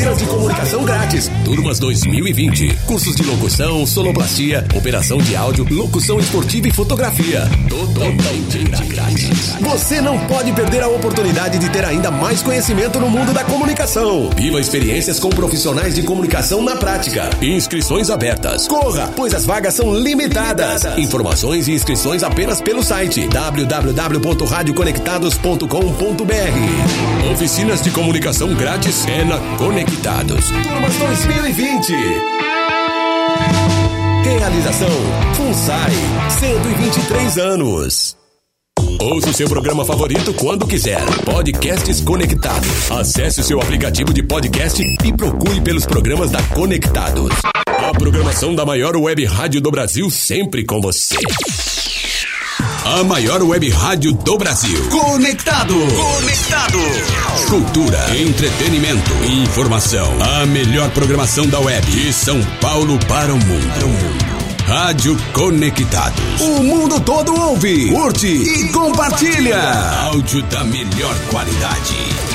Oficinas de comunicação grátis. Turmas 2020. Cursos de locução, sonoplastia, operação de áudio, locução esportiva e fotografia. Totalmente grátis. Você não pode perder a oportunidade de ter ainda mais conhecimento no mundo da comunicação. Viva experiências com profissionais de comunicação na prática. Inscrições abertas. Corra, pois as vagas são limitadas. Informações e inscrições apenas pelo site www.radioconectados.com.br. Oficinas de comunicação grátis é na Conectados. Turmas 2020. Realização FUNSAI, 123 anos. Ouça o seu programa favorito quando quiser. Podcasts Conectados. Acesse o seu aplicativo de podcast e procure pelos programas da Conectados. A programação da maior web rádio do Brasil sempre com você. A maior web rádio do Brasil. Conectado. Conectado. Cultura, entretenimento, informação. A melhor programação da web de São Paulo para o mundo. Rádio Conectados. O mundo todo ouve, curte e compartilha. Áudio da melhor qualidade.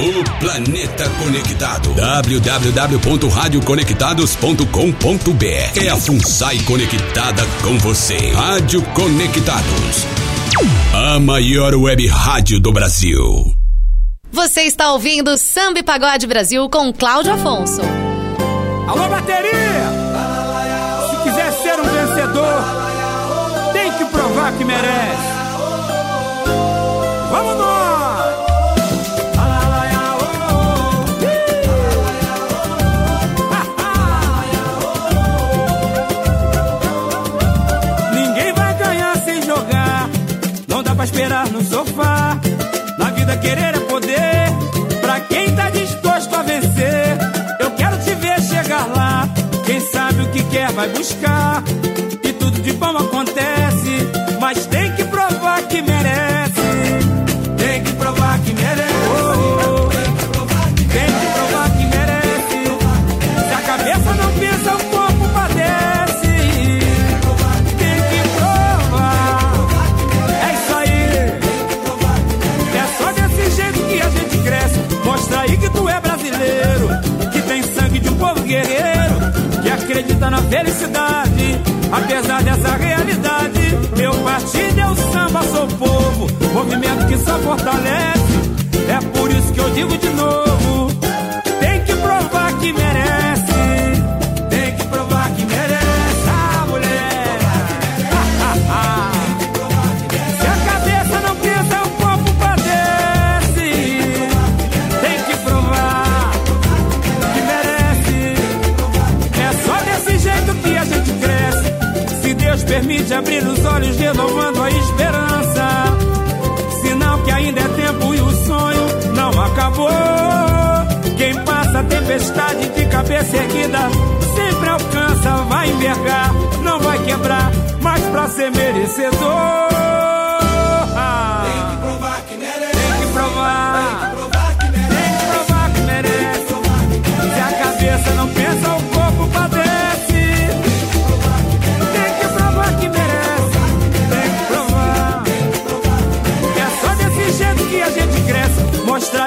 O planeta conectado. www.radioconectados.com.br É a FUNSAI conectada com você. Rádio Conectados. A maior web rádio do Brasil. Você está ouvindo Samba e Pagode Brasil com Cláudio Afonso. Alô, bateria! Se quiser ser um vencedor, tem que provar que merece. Pra esperar no sofá. Na vida querer é poder. Pra quem tá disposto a vencer. Eu quero te ver chegar lá. Quem sabe o que quer vai buscar. Acredita na felicidade. Apesar dessa realidade. Meu partido é o samba, sou povo. Movimento que só fortalece. É por isso que eu digo de novo. Acabou. Quem passa tempestade de cabeça erguida sempre alcança, vai envergar, não vai quebrar, mas pra ser merecedor.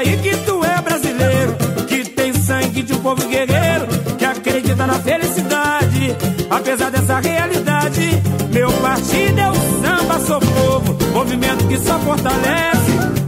Aí que tu é brasileiro. Que tem sangue de um povo guerreiro. Que acredita na felicidade. Apesar dessa realidade, meu partido é o samba, sou povo. Movimento que só fortalece.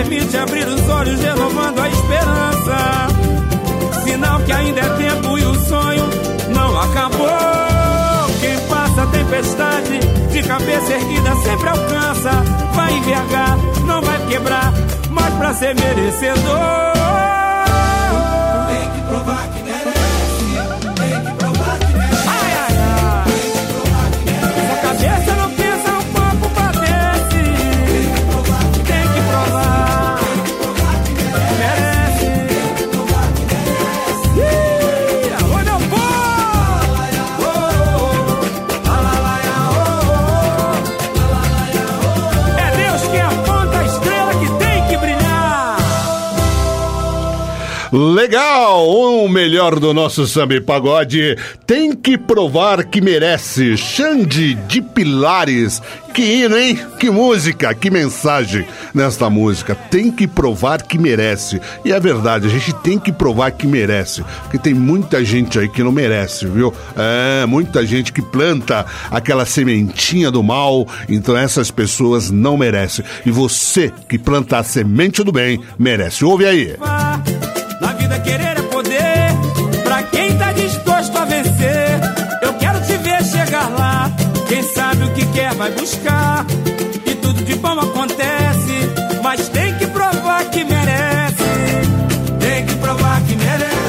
Permite abrir os olhos, renovando a esperança. Sinal que ainda é tempo e o sonho não acabou. Quem passa a tempestade de cabeça erguida sempre alcança. Vai envergar, não vai quebrar, mas pra ser merecedor. Tem que provar que merece. Tem que provar que merece. Ai, ai, ai. Se a cabeça não pensa, Legal! O melhor do nosso samba e pagode tem que provar que merece. Xande de Pilares. Que hino, hein? Que música, que mensagem nesta música. Tem que provar que merece. E é verdade, a gente tem que provar que merece. Porque tem muita gente aí que não merece, viu? É, muita gente que planta aquela sementinha do mal. Então essas pessoas não merecem. E você que planta a semente do bem, merece. Ouve aí vida querer é poder. Pra quem tá disposto a vencer, eu quero te ver chegar lá. Quem sabe o que quer vai buscar.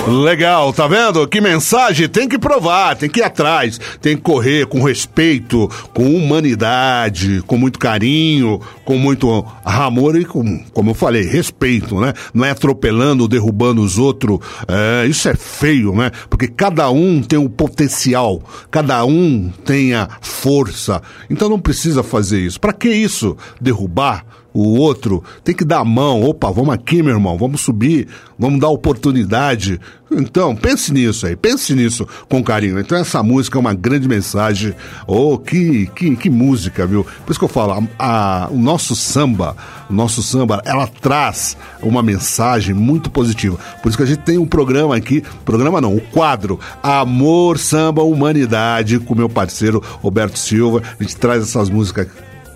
Legal, tá vendo? Que mensagem? Tem que provar, tem que ir atrás, tem que correr com respeito, com humanidade, com muito carinho, com muito amor e com, como eu falei, respeito, né? Não é atropelando, derrubando os outros. É, isso é feio, né? Porque cada um tem um potencial, cada um tem a força. Então não precisa fazer isso. Pra que isso? Derrubar? O outro, tem que dar a mão. Opa, vamos aqui, meu irmão, vamos subir, vamos dar oportunidade. Então, pense nisso aí, pense nisso com carinho. Então, essa música é uma grande mensagem. Oh, que, que, que música, viu? Por isso que eu falo, a, a- o nosso samba, o nosso samba, ela traz uma mensagem muito positiva. Por isso que a gente tem um programa aqui, programa não, o quadro Amor, Samba, Humanidade, com meu parceiro Roberto Silva. A gente traz essas músicas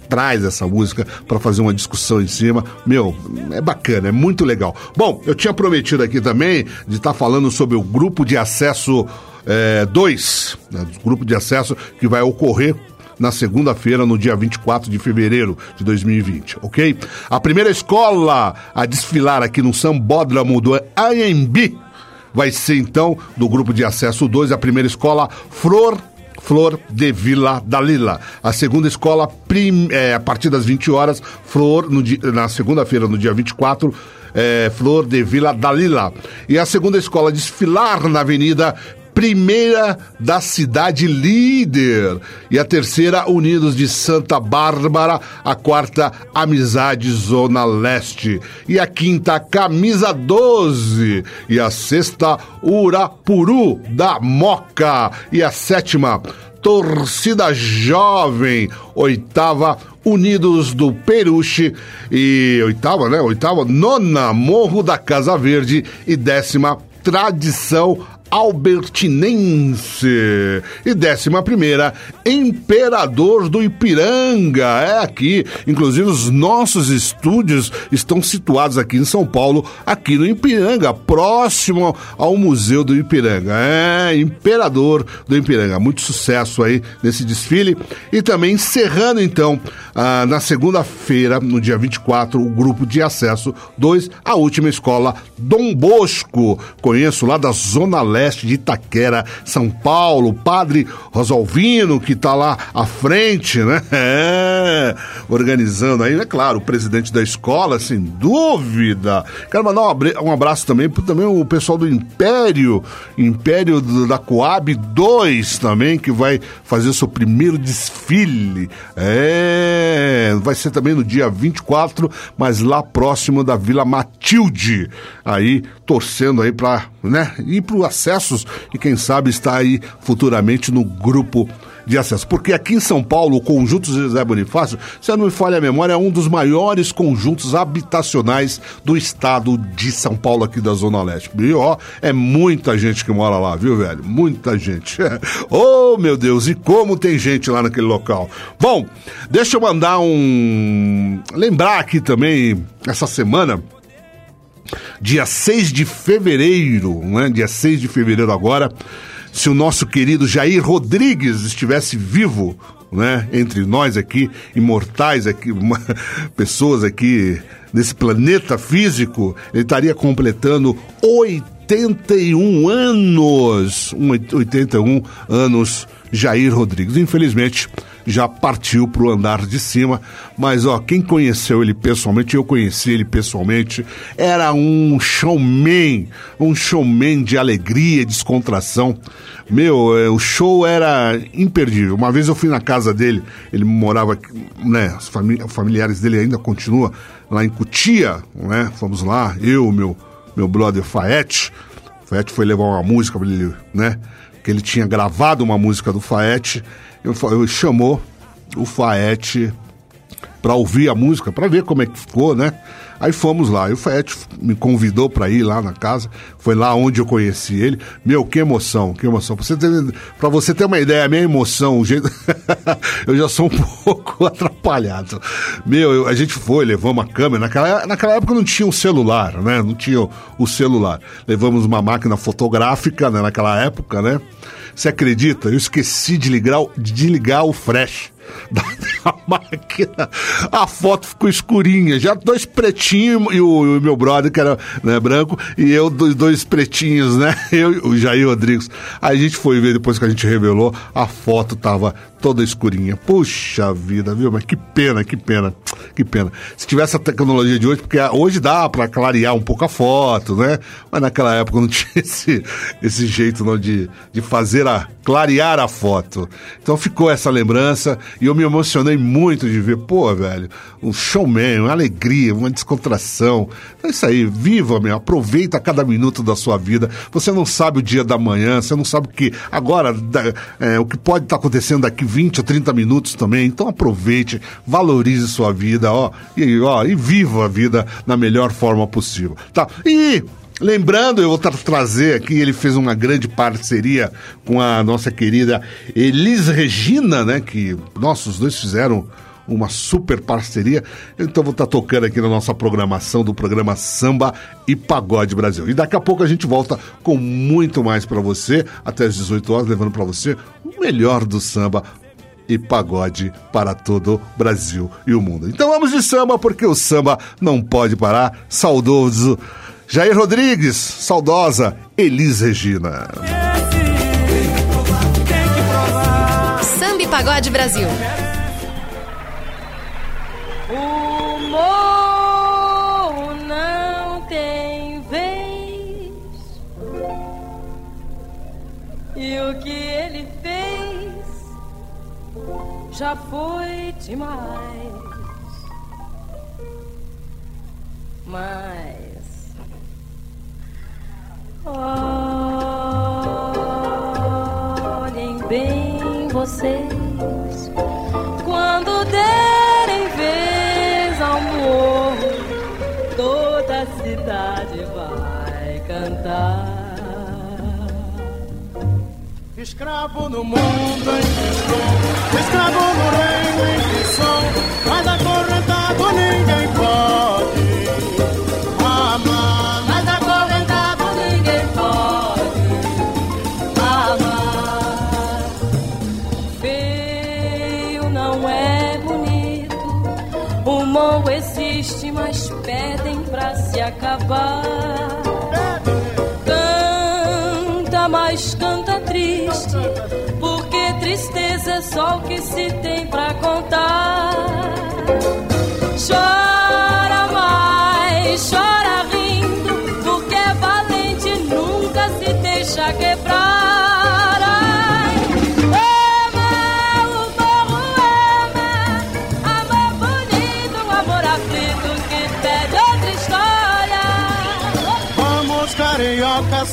traz essa música para fazer uma discussão em cima. Meu, é bacana, é muito legal. Bom, eu tinha prometido aqui também de estar falando sobre o grupo de acesso 2, né, o grupo de acesso que vai ocorrer na segunda-feira, no dia 24 de fevereiro de 2020, ok? A primeira escola a desfilar aqui no Sambódromo do AMB vai ser então do grupo de acesso 2, a primeira escola Flor Flor de Vila Dalila. A segunda escola, prim- é, a partir das 20 horas, Flor, no na segunda-feira, no dia 24, é, Flor de Vila Dalila. E a segunda escola, desfilar na Avenida Primeira da cidade líder. E a terceira, Unidos de Santa Bárbara. A quarta, Amizade Zona Leste. E a quinta, Camisa 12. E a sexta, Urapuru da Moca. E a sétima, Torcida Jovem. Oitava, Unidos do Peruche. E oitava, né? Oitava, nona, Morro da Casa Verde. E décima, Tradição Albertinense. E décima primeira, Imperador do Ipiranga. É aqui. Inclusive, os nossos estúdios estão situados aqui em São Paulo, aqui no Ipiranga, próximo ao Museu do Ipiranga. É, Imperador do Ipiranga. Muito sucesso aí nesse desfile. E também encerrando, então, ah, na segunda-feira, no dia 24, o grupo de acesso 2, a última escola Dom Bosco. Conheço lá da Zona Leste de Itaquera, São Paulo, Padre Rosalvino, que está lá à frente, né? É, organizando aí, é claro, o presidente da escola, sem dúvida. Quero mandar um abra- abraço também para também o pessoal do Império, Império da Coab 2 também, que vai fazer o seu primeiro desfile. É, vai ser também no dia 24, mas lá próximo da Vila Matilde. Aí, torcendo aí para né, ir para acessos e quem sabe estar aí futuramente no grupo de acesso. Porque aqui em São Paulo, o Conjunto José Bonifácio, se eu não me falha a memória, é um dos maiores conjuntos habitacionais do estado de São Paulo, aqui da Zona Leste. E ó, é muita gente que mora lá, viu, velho? Muita gente. oh, meu Deus, e como tem gente lá naquele local. Bom, deixa eu mandar um. Lembrar aqui também, essa semana dia 6 de fevereiro, né? Dia 6 de fevereiro agora, se o nosso querido Jair Rodrigues estivesse vivo, né, entre nós aqui, imortais aqui, uma- pessoas aqui nesse planeta físico, ele estaria completando 81 anos, um 81 anos Jair Rodrigues. Infelizmente, já partiu pro andar de cima, mas ó, quem conheceu ele pessoalmente, eu conheci ele pessoalmente, era um showman, um showman de alegria, descontração. Meu, eh, o show era imperdível. Uma vez eu fui na casa dele, ele morava, né, os fami- familiares dele ainda continuam lá em Cutia, né? Fomos lá, eu, meu meu brother Faete. Faete foi levar uma música pra ele, né? Que ele tinha gravado uma música do Faete. Eu, chamou o Faete pra ouvir a música, pra ver como é que ficou, né? Aí fomos lá. E o Faete me convidou pra ir lá na casa. Foi lá onde eu conheci ele. Meu, que emoção, que emoção. Pra você ter, você ter uma ideia, a minha emoção, o jeito. eu já sou um pouco atrapalhado. Meu, eu- a gente foi, levamos a câmera. Naquela, naquela época não tinha um celular, né? Não tinha o, o celular. Levamos uma máquina fotográfica né? naquela época, né? Você acredita? Eu esqueci de ligar, de ligar o flash da, da máquina. A foto ficou escurinha. Já dois pretinhos e o, o meu brother, que era né, branco, e eu, dois, dois pretinhos, né? Eu o Jair Rodrigues. A gente foi ver depois que a gente revelou, a foto tava toda escurinha. Puxa vida, viu? Mas que pena, que pena, que pena. Se tivesse a tecnologia de hoje, porque hoje dá pra clarear um pouco a foto, né? Mas naquela época não tinha esse, esse jeito não de, de fazer a clarear a foto. Então ficou essa lembrança e eu me emocionei muito de ver, pô, velho, um showman, uma alegria, uma descontração. Então é isso aí, viva, meu, aproveita cada minuto da sua vida. Você não sabe o dia da manhã, você não sabe o que agora, é, o que pode estar acontecendo daqui 20 ou 30 minutos também. Então aproveite, valorize sua vida, ó, e, ó, e viva a vida na melhor forma possível. Tá? E Lembrando, eu vou tra- trazer aqui, ele fez uma grande parceria com a nossa querida Elis Regina, né? Que, nossa, os dois fizeram uma super parceria. Então vou estar tocando aqui na nossa programação do programa Samba e Pagode Brasil. E daqui a pouco a gente volta com muito mais para você, até às 18 horas, levando para você o melhor do samba e pagode para todo o Brasil e o mundo. Então vamos de samba, porque o samba não pode parar. Saudoso Jair Rodrigues, saudosa Elis Regina. Samba e Pagode Brasil. O morro não tem vez. E o que ele fez já foi demais. Mas. Olhem bem vocês quando derem vez ao morro, toda a cidade vai cantar. Escravo no mundo em que escravo no reino em que sou, mas acorrentado ninguém pode existe, mas pedem pra se acabar. Canta, mas canta triste, porque tristeza é só o que se tem pra contar. Chora mais, chora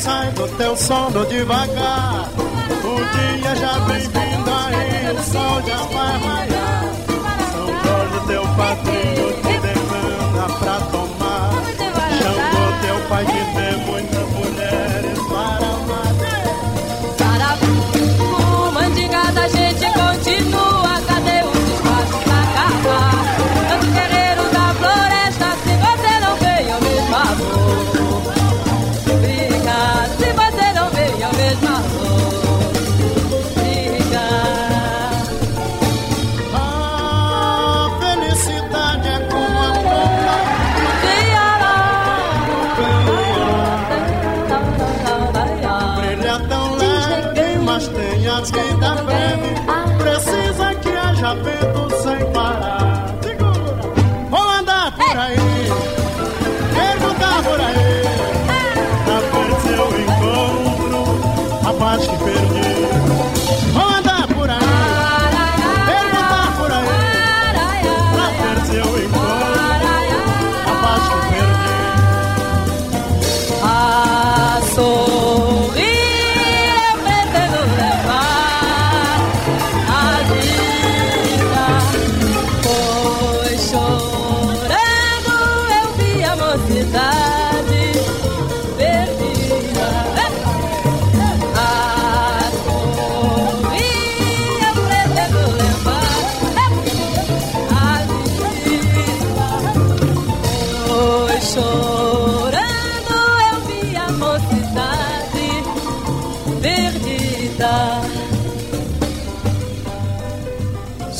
sai do teu sono devagar. O dia já vem vindo aí, o sol já vai raiar. São Jorge, teu padrinho, te demanda pra tomar. Xangô, teu pai que tem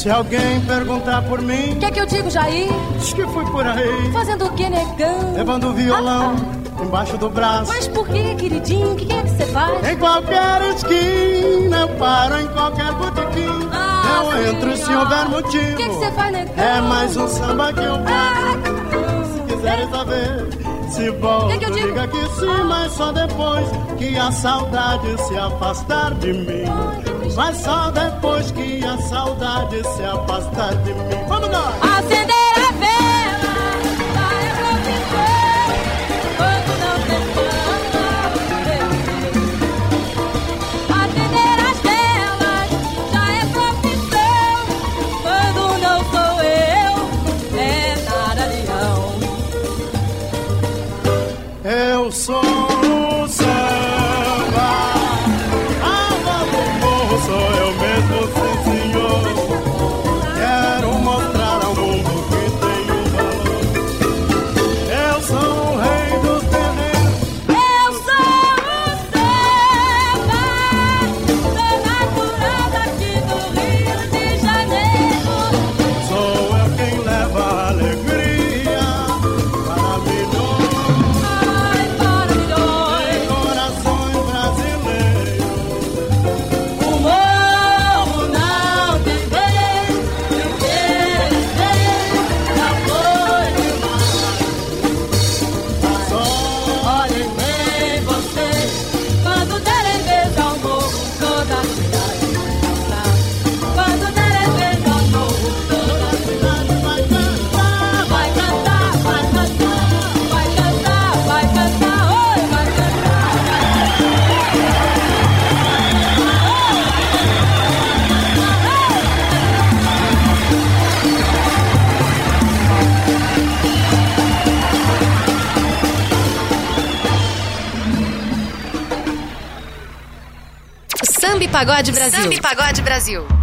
Se alguém perguntar por mim. O que é que eu digo, Jair? Diz que fui por aí. Fazendo o que, negão? Levando o violão. Ah. Embaixo do braço. Mas por que, queridinho? O que é que você faz? Em qualquer esquina, eu paro em qualquer botequim. Ah, eu sim, entro se houver motivo. O que, é que você faz, negão? É mais um samba que eu paro. Ah, se quiseres saber, é se bom, que é que diga que sim, ah. mas só depois que a saudade se afastar de mim. Mas só depois que a saudade se afasta de mim. Vamos lá! Acender Pagode Brasil. Samba Pagode Brasil.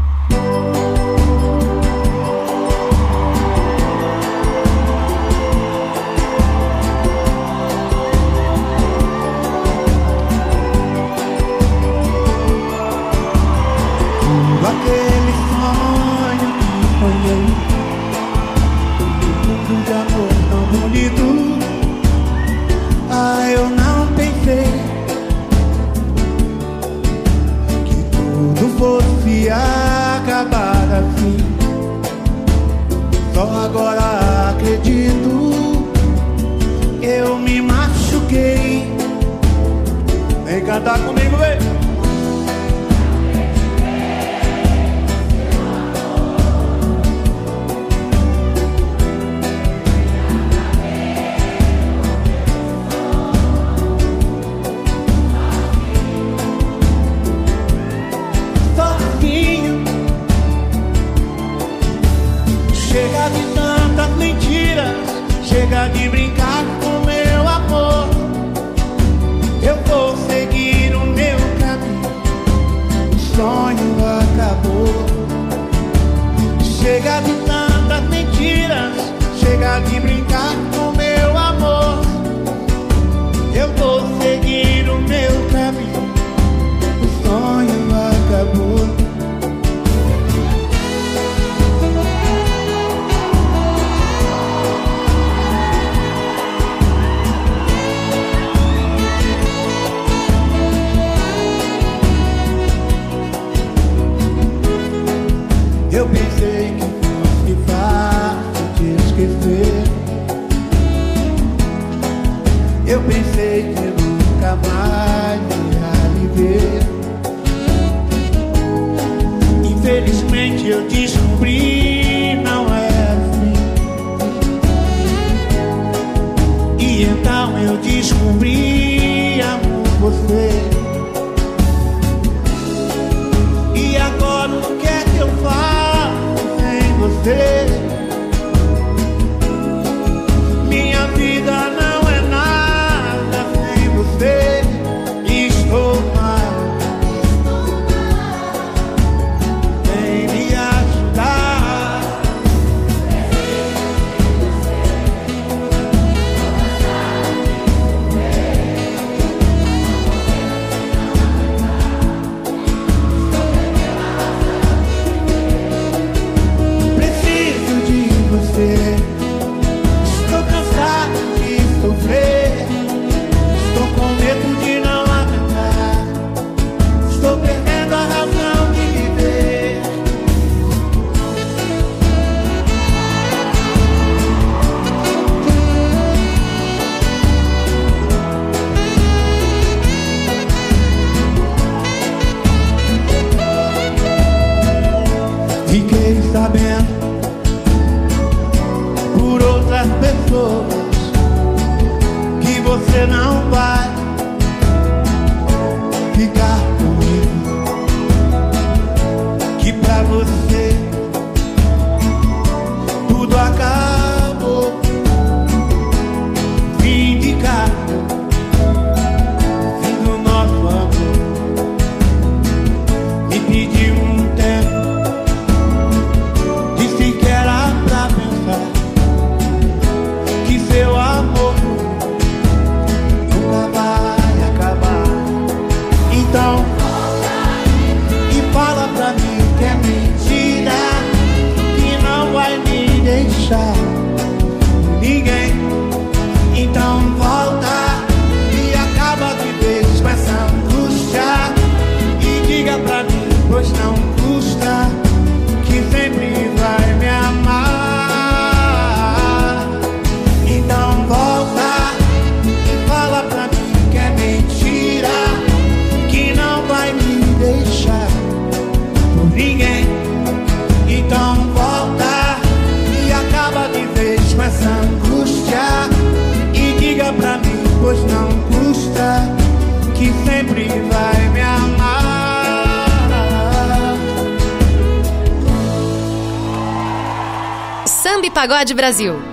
Pagode Brasil.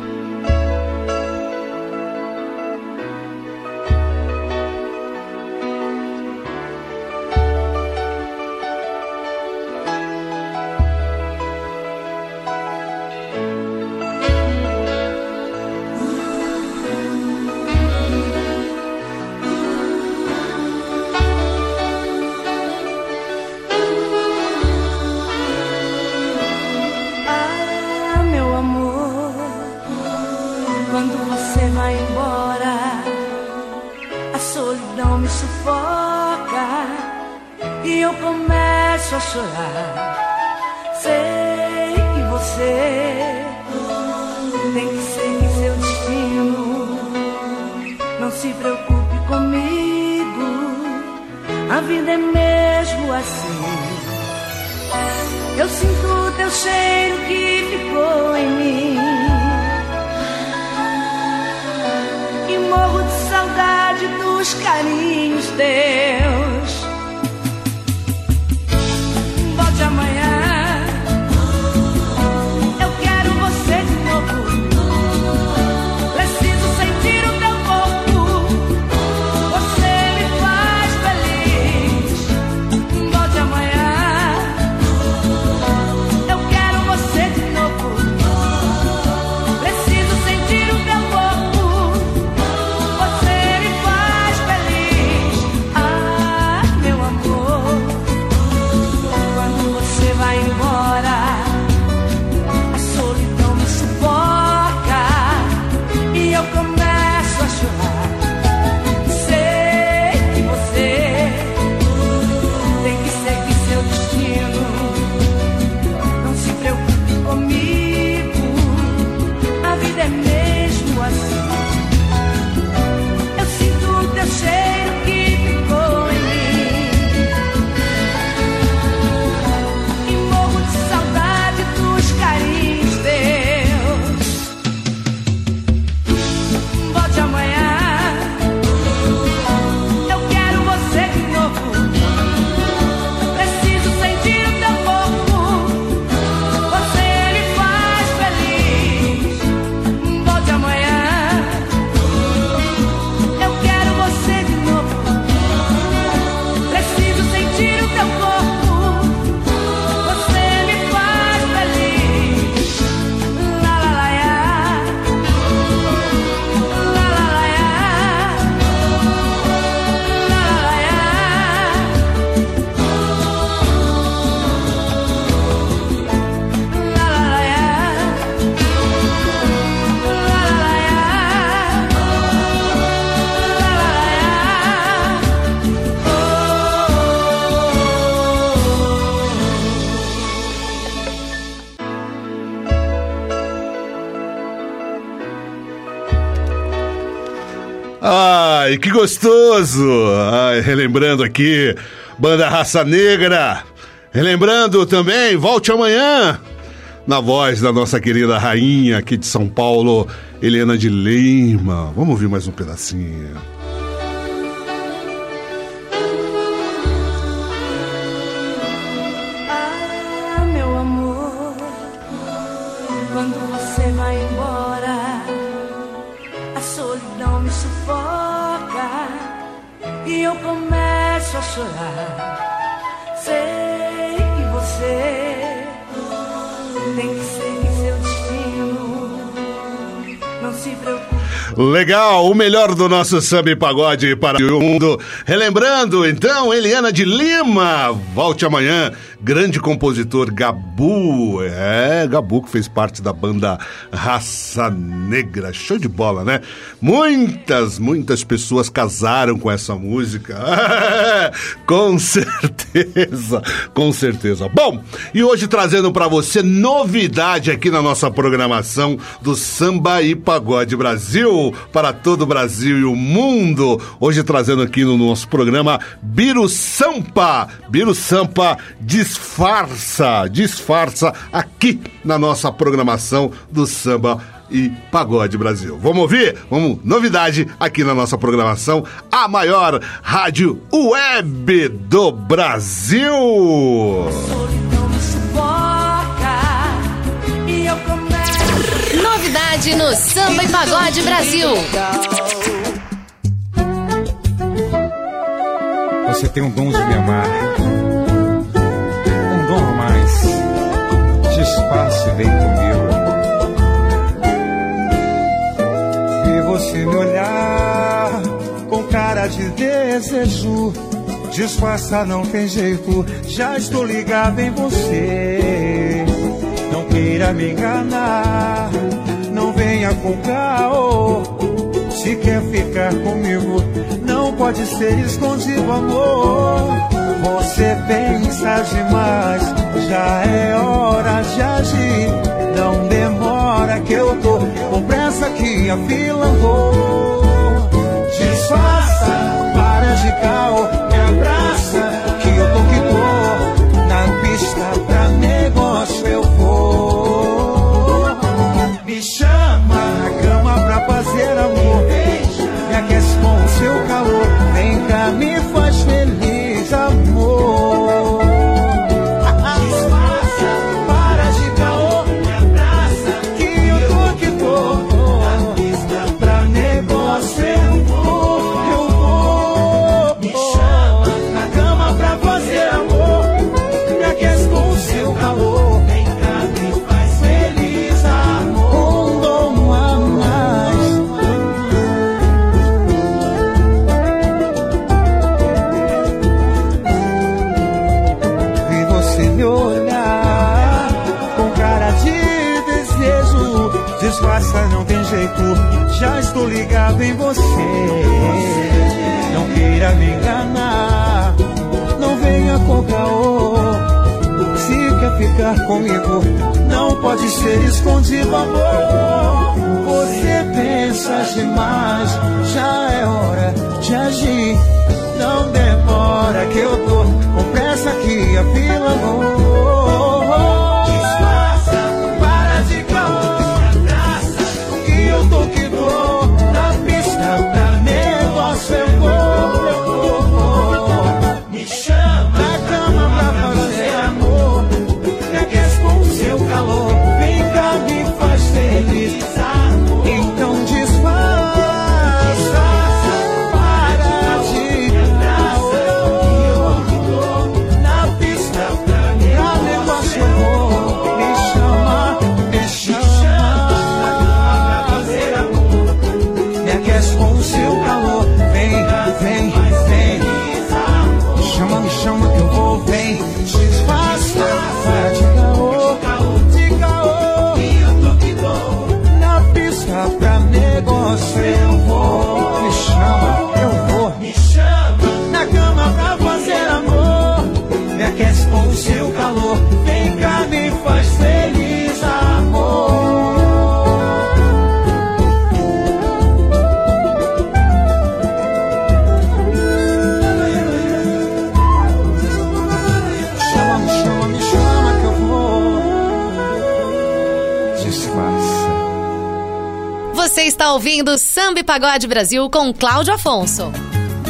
Ai, que gostoso! Ai, relembrando aqui, Banda Raça Negra. Relembrando também, volte amanhã, na voz da nossa querida rainha aqui de São Paulo, Helena de Lima. Vamos ouvir mais um pedacinho. Legal, o melhor do nosso samba e pagode para o mundo. Relembrando, então, Eliana de Lima, volte amanhã grande compositor Gabu. É, Gabu que fez parte da banda Raça Negra. Show de bola, né? Muitas, muitas pessoas casaram com essa música. com certeza, com certeza. Bom, e hoje trazendo para você novidade aqui na nossa programação do Samba e Pagode Brasil para todo o Brasil e o mundo. Hoje trazendo aqui no nosso programa Biro Sampa. Biro Sampa de disfarça, disfarça aqui na nossa programação do Samba e Pagode Brasil. Vamos ouvir? Vamos, novidade aqui na nossa programação, a maior rádio web do Brasil. Novidade no Samba e Pagode Brasil. Você tem um dom de me amar. Despace, vem comigo. E você me olhar com cara de desejo. Disfarça, não tem jeito. Já estou ligado em você. Não queira me enganar. Não venha com caô. Se quer ficar comigo, não pode ser escondido, amor. Você pensa demais, já é hora de agir. Não demora que eu tô com pressa que a fila andou. Disfarça, para de caô, me abraça, jeito. Já estou ligado em você. Não queira me enganar. Não venha com caô. Se quer ficar comigo, não pode ser escondido, amor. Você pensa demais, já é hora de agir. Não demora que eu tô com pressa que a fila andou. Está ouvindo Samba e Pagode Brasil com Cláudio Afonso.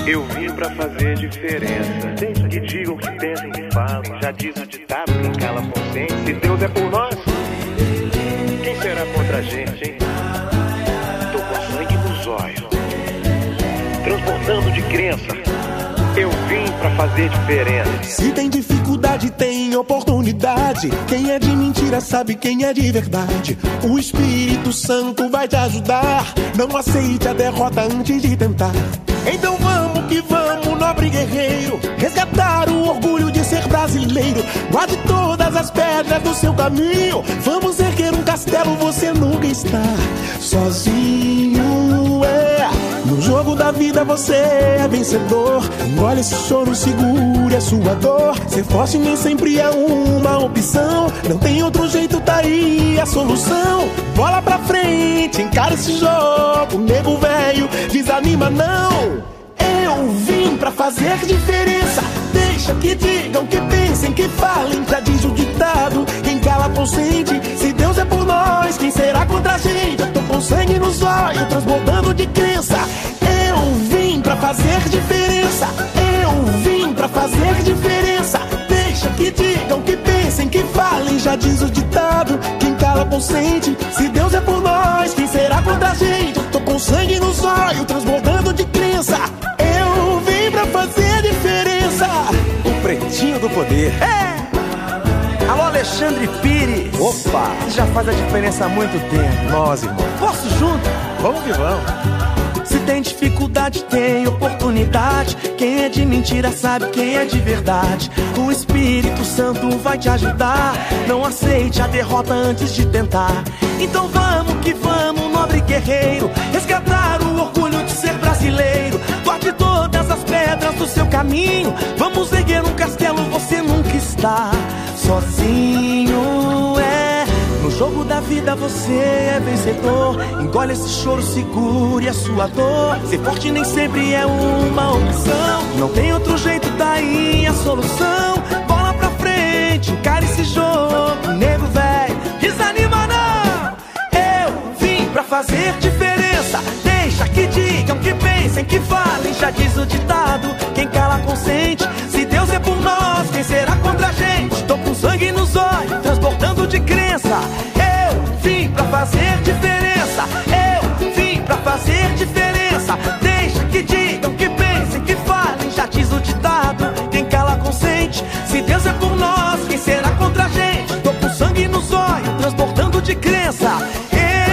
Eu vim pra fazer diferença. Deixa que digam, que pensem, que falem. Já diz o ditado, quem cala consente. Se Deus é por nós, quem será contra a gente, hein? Tô com sangue nos olhos, transbordando de crença. Eu vim pra fazer diferença. Se tem dificuldade, tem oportunidade. Quem é de mentira sabe quem é de verdade. O Espírito Santo vai te ajudar. Não aceite a derrota antes de tentar. Então vamos que vamos, nobre guerreiro. Resgatar o orgulho de ser brasileiro. Guarde todas as pedras do seu caminho. Vamos erguer um castelo, você nunca está sozinho. É. Jogo da vida você é vencedor. Engole esse choro, segure a sua dor. Ser forte nem sempre é uma opção. Não tem outro jeito, tá aí a solução. Bola pra frente, encara esse jogo. Nego velho, desanima não. Eu vim pra fazer diferença. Deixa que digam, que pensem, que falem. Já diz o ditado: quem cala consente. Se Deus é por nós, quem será contra a gente. Eu tô com sangue nos olhos, transbordando de crença. Eu vim pra fazer diferença. Eu vim pra fazer diferença. Deixa que digam, que pensem, que falem. Já diz o ditado: quem cala consente. Se Deus é por nós, quem será contra a gente? Eu tô com sangue nos olhos, transbordando de crença. Eu vim pra fazer diferença. O pretinho do poder. É! Alô, Alexandre Pires. Opa! Já faz a diferença há muito tempo. Nós, irmão. Posso junto? Vamos que vamos. Tem dificuldade, tem oportunidade. Quem é de mentira sabe quem é de verdade. O Espírito Santo vai te ajudar. Não aceite a derrota antes de tentar. Então vamos que vamos, nobre guerreiro. Resgatar o orgulho de ser brasileiro. Corte todas as pedras do seu caminho. Vamos erguer um castelo, você nunca está sozinho. Jogo da vida você é vencedor. Engole esse choro, segure a sua dor. Ser forte nem sempre é uma opção. Não tem outro jeito, daí a solução. Bola pra frente, encare esse jogo. Nego velho, desanima não. Eu vim pra fazer diferença. Deixa que digam, que pensem, que falem. Já diz o ditado: quem cala consente. Se Deus é por nós, quem será contra Deixa que digam, que pensem, que falem. Já diz o ditado: quem cala consente. Se Deus é por nós, quem será contra a gente? Tô com sangue nos olhos, transportando de crença.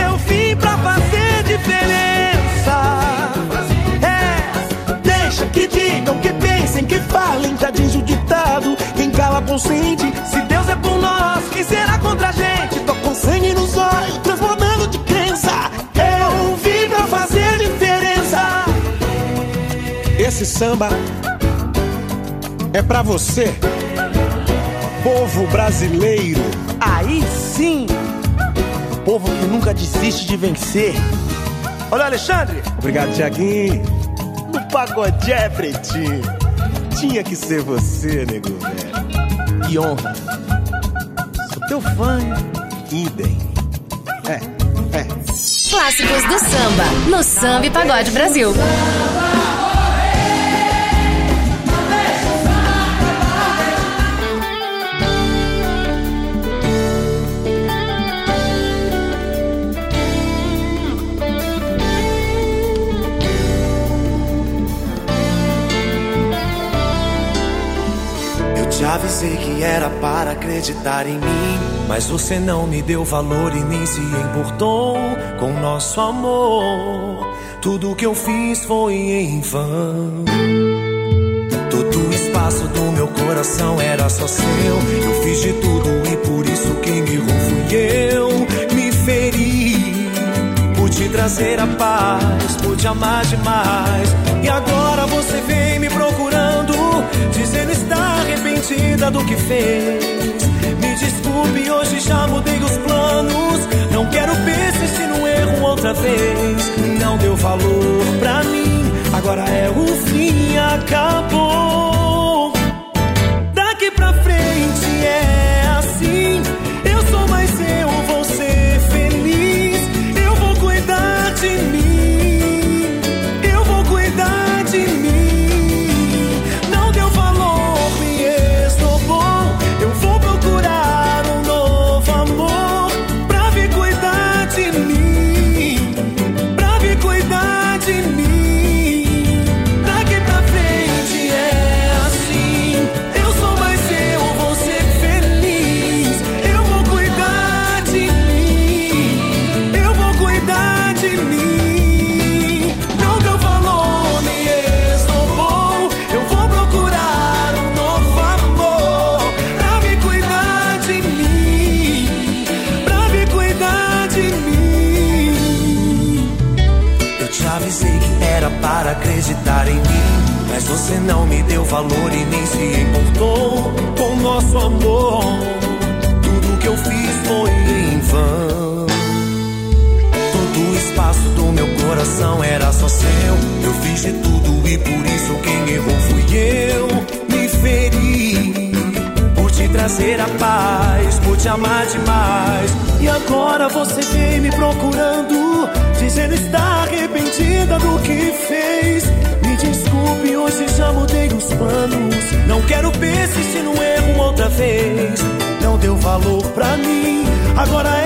Eu vim pra fazer diferença. É, deixa que digam, que pensem, que falem. Já diz o ditado: quem cala consente. Se Esse samba é pra você, povo brasileiro. Aí sim, povo que nunca desiste de vencer. Olha, Alexandre. Obrigado, Tiaguinho. No pagodé, pretinho. Tinha que ser você, nego velho. Que honra. Sou teu fã. Idem. É, é. Clássicos do samba, no Samba e Pagode Brasil. Eu avisei que era para acreditar em mim. Mas você não me deu valor e nem se importou com nosso amor. Tudo que eu fiz foi em vão. Todo o espaço do meu coração era só seu. Eu fiz de tudo e por isso quem me errou fui eu. Me feri por te trazer a paz, por te amar demais. E agora você dizendo estar arrependida do que fez. Me desculpe, hoje já mudei os planos. Não quero persistir no erro outra vez. Não deu valor pra mim, agora é o fim, acabou. falou pra mim. Agora é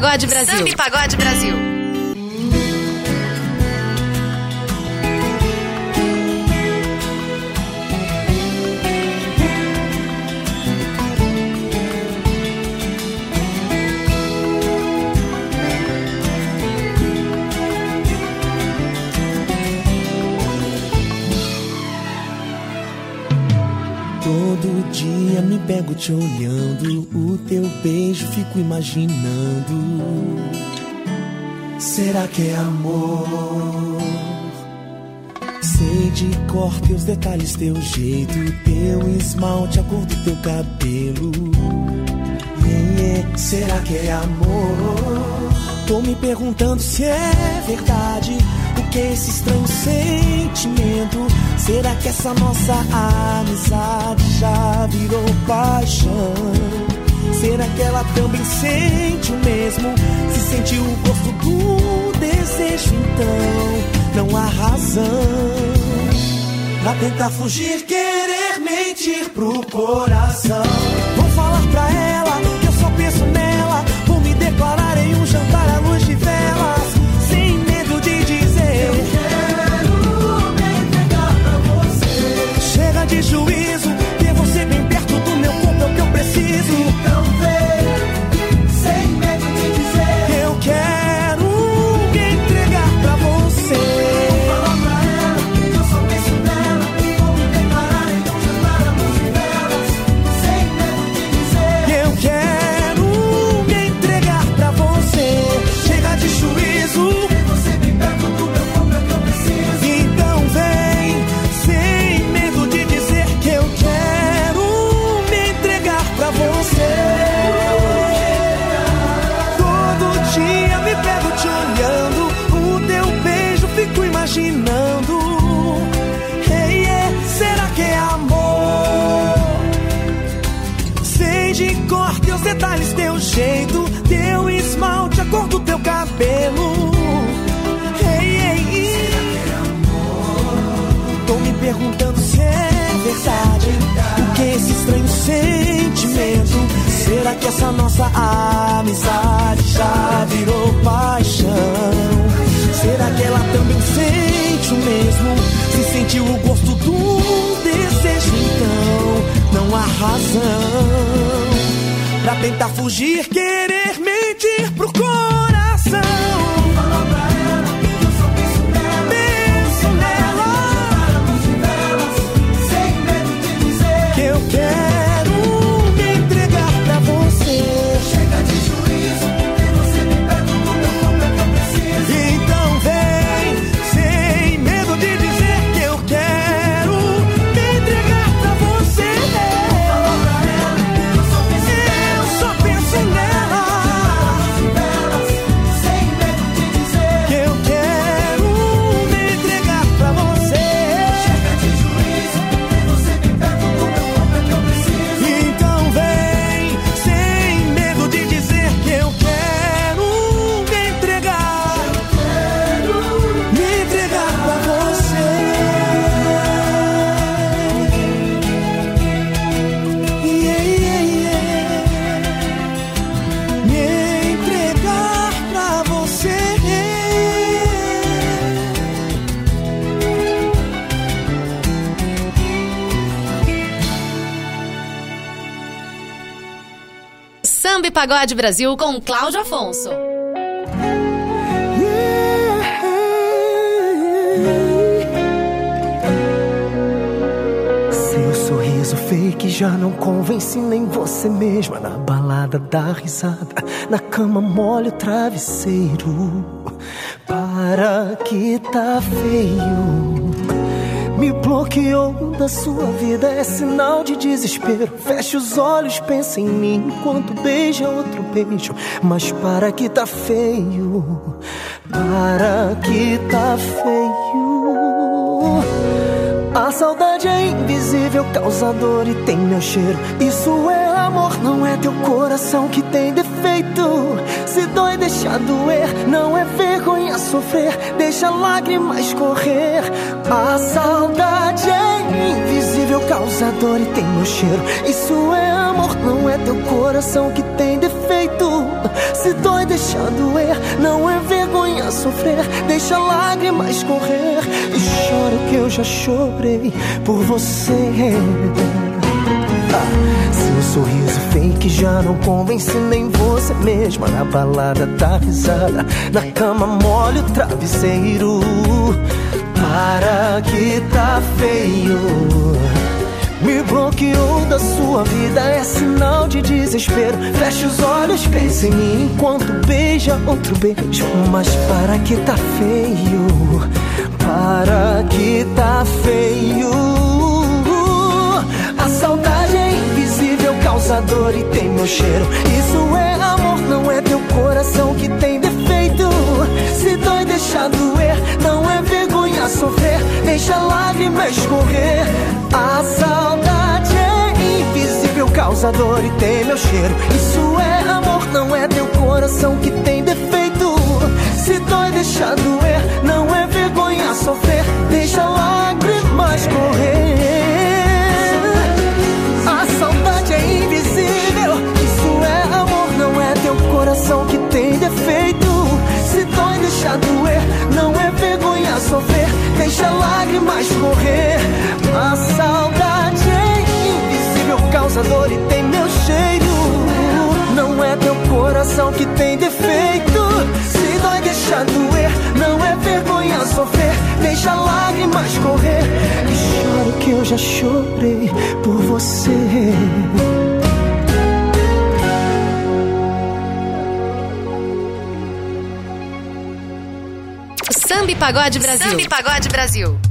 Pagode Brasil. Samba e Pagode Brasil. Todo dia me pego te olhando, o teu beijo fico imaginando será que é amor? Sei de cor teus detalhes, teu jeito, teu esmalte, a cor do teu cabelo. Será que é amor? Tô me perguntando se é verdade o que é esse estranho sentimento. Será que essa nossa amizade já virou paixão? Será que ela também sente o mesmo? Se sentiu o gosto do desejo, então não há razão pra tentar fugir, querer mentir pro coração. Vou falar pra ela que eu só penso nela, vou me declarar em um jantar. Pagode Brasil com Cláudio Afonso. Seu sorriso fake já não convence nem você mesma. Na balada dá risada, na cama molha o travesseiro. Para que tá feio. Me bloqueou da sua vida, é sinal de desespero. Fecha os olhos, pensa em mim enquanto beija outro beijo. Mas para que tá feio, para que tá feio. A saudade é invisível, causador e tem meu cheiro. Isso é amor, não é teu coração que tem defeito. Se dói, deixa doer, não é vergonha sofrer, deixa lágrimas correr. A saudade é invisível, causador e tem meu cheiro. Isso é amor, não é teu coração que tem defeito. Se dói, deixa doer, não é vergonha sofrer, deixa lágrimas correr. E choro que eu já chorei por você. Ah, seu sorriso fake já não convence nem você mesma. Na balada dá risada, na cama molha o travesseiro. Para que tá feio. Me bloqueou da sua vida, é sinal de desespero. Fecha os olhos, pensa em mim enquanto beija outro beijo. Mas para que tá feio? Para que tá feio? A saudade é invisível, causador e tem meu cheiro. Isso é amor, não é teu coração que tem defeito. Se dói, deixa doer, não sofrer, deixa lágrimas correr. A saudade é invisível, causador e tem meu cheiro. Isso é amor, não é teu coração que tem defeito. Se dói, deixa doer, não é vergonha sofrer, deixa lágrimas correr. A saudade é invisível, isso é amor, não é teu coração que tem defeito. Se dói, deixa doer, não é vergonha sofrer, deixa lágrimas correr. A saudade é invisível, causador e tem meu cheiro. Não é teu coração que tem defeito. Se dói, deixa doer, não é vergonha sofrer, deixa lágrimas correr. E choro que eu já chorei por você. Pagode Brasil. Pagode Brasil.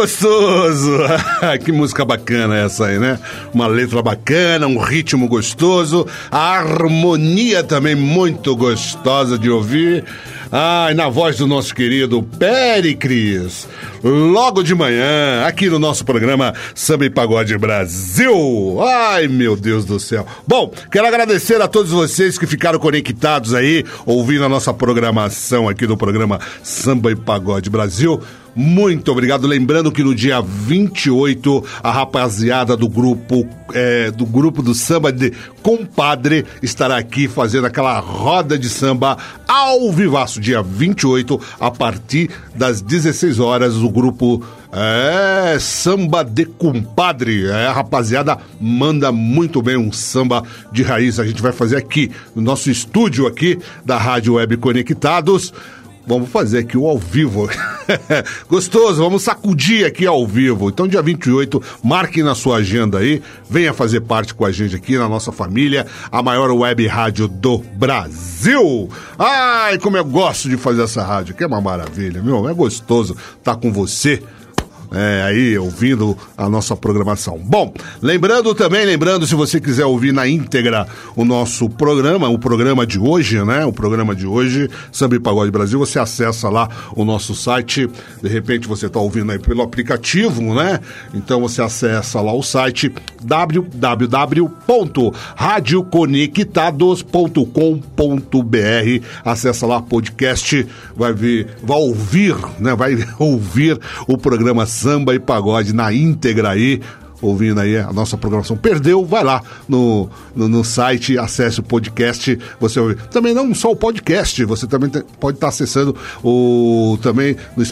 Gostoso! que música bacana essa aí, né? Uma letra bacana, um ritmo gostoso, a harmonia também muito gostosa de ouvir. Ai, na voz do nosso querido Péricris, logo de manhã, aqui no nosso programa Samba e Pagode Brasil. Ai, meu Deus do céu. Bom, quero agradecer a todos vocês que ficaram conectados aí, ouvindo a nossa programação aqui do programa Samba e Pagode Brasil. Muito obrigado. Lembrando que no dia 28, a rapaziada do grupo é, do grupo do samba de Compadre estará aqui fazendo aquela roda de samba ao vivaço, dia 28, a partir das 16 horas, o grupo é, Samba de Compadre. É, a rapaziada manda muito bem um samba de raiz. A gente vai fazer aqui no nosso estúdio aqui da Rádio Web Conectados. Vamos fazer aqui o ao vivo. Gostoso, vamos sacudir aqui ao vivo. Então, dia 28, marque na sua agenda aí. Venha fazer parte com a gente aqui na nossa família, a maior web rádio do Brasil. Ai, como eu gosto de fazer essa rádio, que é uma maravilha, meu. É gostoso estar com você é, aí ouvindo a nossa programação. Bom, lembrando também, lembrando, se você quiser ouvir na íntegra o nosso programa, o programa de hoje, né? O programa de hoje, Samba e Pagode Brasil, você acessa lá o nosso site. De repente você está ouvindo aí pelo aplicativo, né? Então você acessa lá o site www.radioconectados.com.br. Acessa lá podcast, vai ver, vai ouvir, né? Vai ouvir o programa Samba e Pagode na íntegra aí ouvindo aí a nossa programação. Perdeu, vai lá no, no, no site, acesse o podcast, você ouve. Também não só o podcast, você também tem- pode estar acessando o também no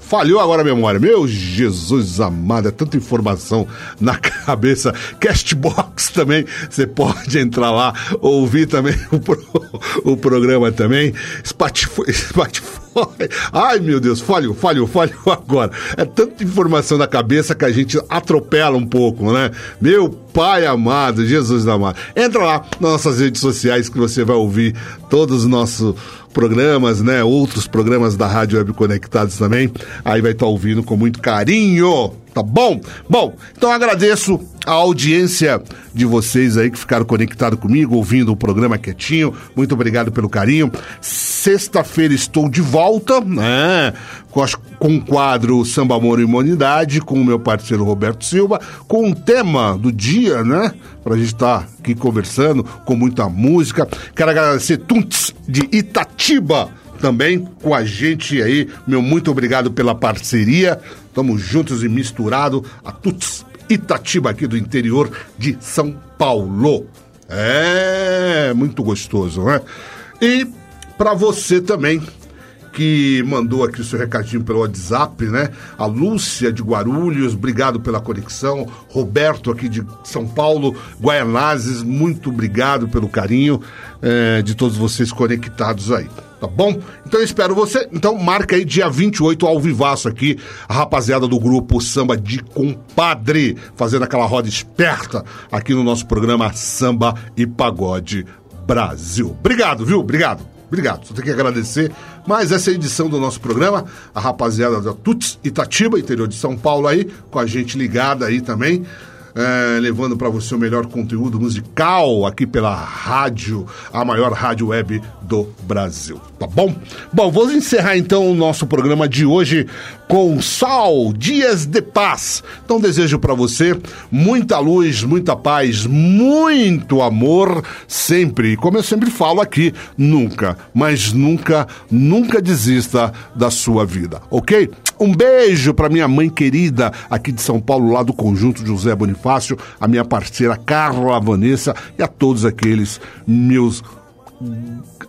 falhou agora a memória. Meu Jesus amado, é tanta informação na cabeça. Castbox também, você pode entrar lá, ouvir também o, pro- o programa também. Spotify, Spotify. Ai, meu Deus, falhou, falhou, falhou agora. É tanta informação na cabeça que a gente atropela um pouco, né? Meu pai amado, Jesus amado. Entra lá nas nossas redes sociais que você vai ouvir todos os nossos programas, né? Outros programas da Rádio Web Conectados também. Aí vai estar ouvindo com muito carinho, tá bom? Bom, então agradeço a audiência de vocês aí que ficaram conectados comigo, ouvindo o programa quietinho. Muito obrigado pelo carinho. Sexta-feira estou de volta, né? Com, o quadro Samba Amor e Humanidade, com o meu parceiro Roberto Silva, com um tema do dia, né? Pra gente estar aqui conversando, com muita música. Quero agradecer Tuntes de Itatiba também com a gente aí. Meu muito obrigado pela parceria. Tamo juntos e misturado. A Tuts Itatiba aqui do interior de São Paulo. É muito gostoso, né? E para você também que mandou aqui o seu recadinho pelo WhatsApp, né? A Lúcia de Guarulhos, obrigado pela conexão. Roberto aqui de São Paulo, Guaianazes, muito obrigado pelo carinho eh, de todos vocês conectados aí. Tá bom? Então eu espero você. Então marca aí dia 28 ao vivaço aqui, a rapaziada do grupo Samba de Compadre, fazendo aquela roda esperta aqui no nosso programa Samba e Pagode Brasil. Obrigado, viu? Obrigado. Obrigado, só tenho que agradecer. Mas essa edição do nosso programa, a rapaziada da Tuts Itatiba, interior de São Paulo aí, com a gente ligada aí também. É, levando para você o melhor conteúdo musical aqui pela rádio, a maior rádio web do Brasil, tá bom? Bom, vamos encerrar então o nosso programa de hoje com Sol Dias de Paz. Então desejo para você muita luz, muita paz, muito amor sempre. E Como eu sempre falo aqui, nunca, mas nunca, nunca desista da sua vida, ok? Um beijo para minha mãe querida aqui de São Paulo, lá do Conjunto José Bonifácio, a minha parceira Carla Vanessa e a todos aqueles meus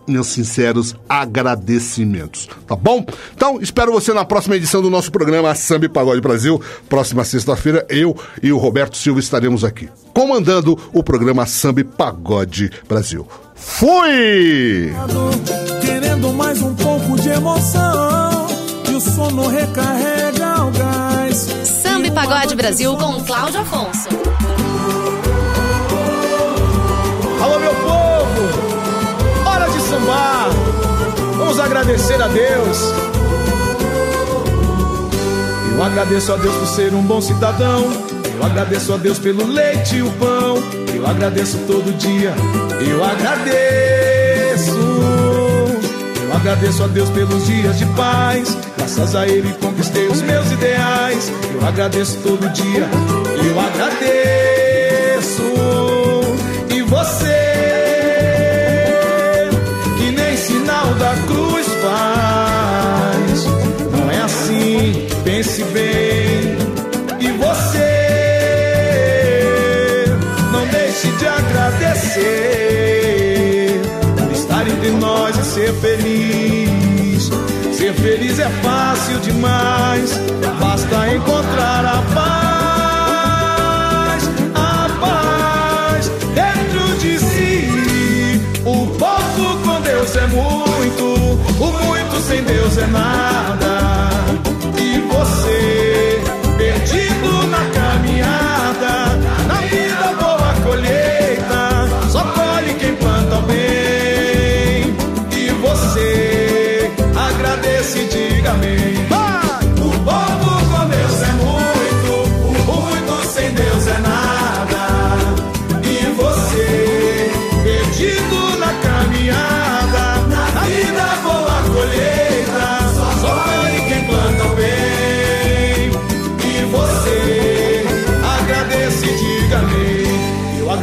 meus sinceros agradecimentos, tá bom? Então, espero você na próxima edição do nosso programa Samba e Pagode Brasil. Próxima sexta-feira, eu e o Roberto Silva estaremos aqui, comandando o programa Samba e Pagode Brasil. Fui! Querendo mais um pouco de emoção sono recarrega o gás Samba e Pagode Brasil com Cláudio Afonso. Alô, meu povo! Hora de sambar! Vamos agradecer a Deus. Eu agradeço a Deus por ser um bom cidadão. Eu agradeço a Deus pelo leite e o pão. Eu agradeço todo dia. Eu agradeço. Eu agradeço a Deus pelos dias de paz. Graças a Ele conquistei os meus ideais. Eu agradeço todo dia. Eu agradeço. E você, que nem sinal da cruz faz. Não é assim, pense bem. E você, não deixe de agradecer por estar entre nós e ser feliz. É fácil demais, basta encontrar a paz, a paz dentro de si. O pouco com Deus é muito, o muito sem Deus é nada.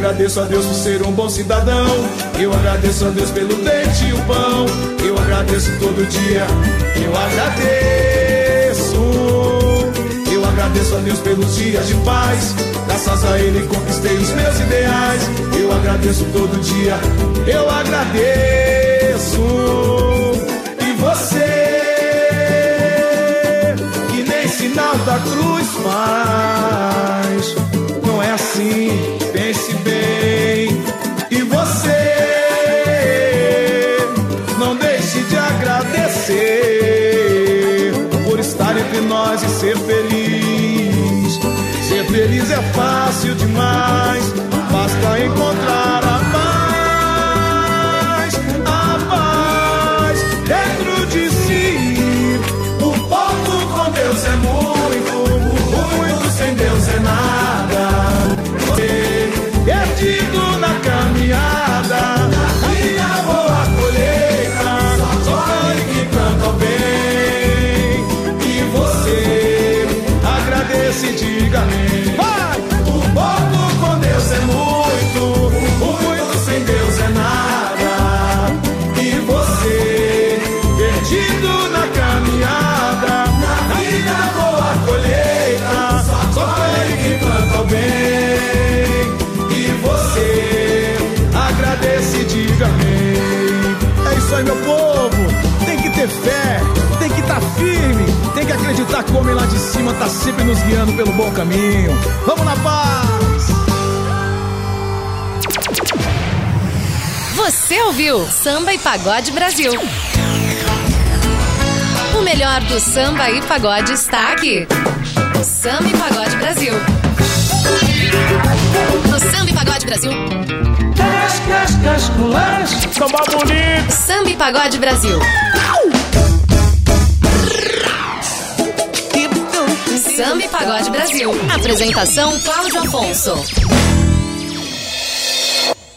Agradeço a Deus por ser um bom cidadão. Eu agradeço a Deus pelo leite e o pão. Eu agradeço todo dia. Eu agradeço. Eu agradeço a Deus pelos dias de paz. Graças a Ele conquistei os meus ideais. Eu agradeço todo dia. Eu agradeço. E você, que nem sinal da cruz faz. Não é assim, entre nós e ser feliz. Ser feliz é fácil demais, basta encontrar a Vai! O pouco com Deus é muito, o muito sem Deus é nada. E você, perdido na caminhada, na vida boa colheita, só colhe quem planta o bem. E você, agradece e diga amém. É isso aí, meu povo. Tem que ter fé, tem que estar firme, tem que acreditar que o homem lá de cima tá sempre nos guiando pelo bom caminho. Vamos na paz! Você ouviu Samba e Pagode Brasil. O melhor do samba e pagode está aqui. Samba e Pagode Brasil. No Samba e Pagode Brasil. Cascas, Samba bonito. Samba e Pagode Brasil. Pagode Brasil. Apresentação Cláudio Afonso.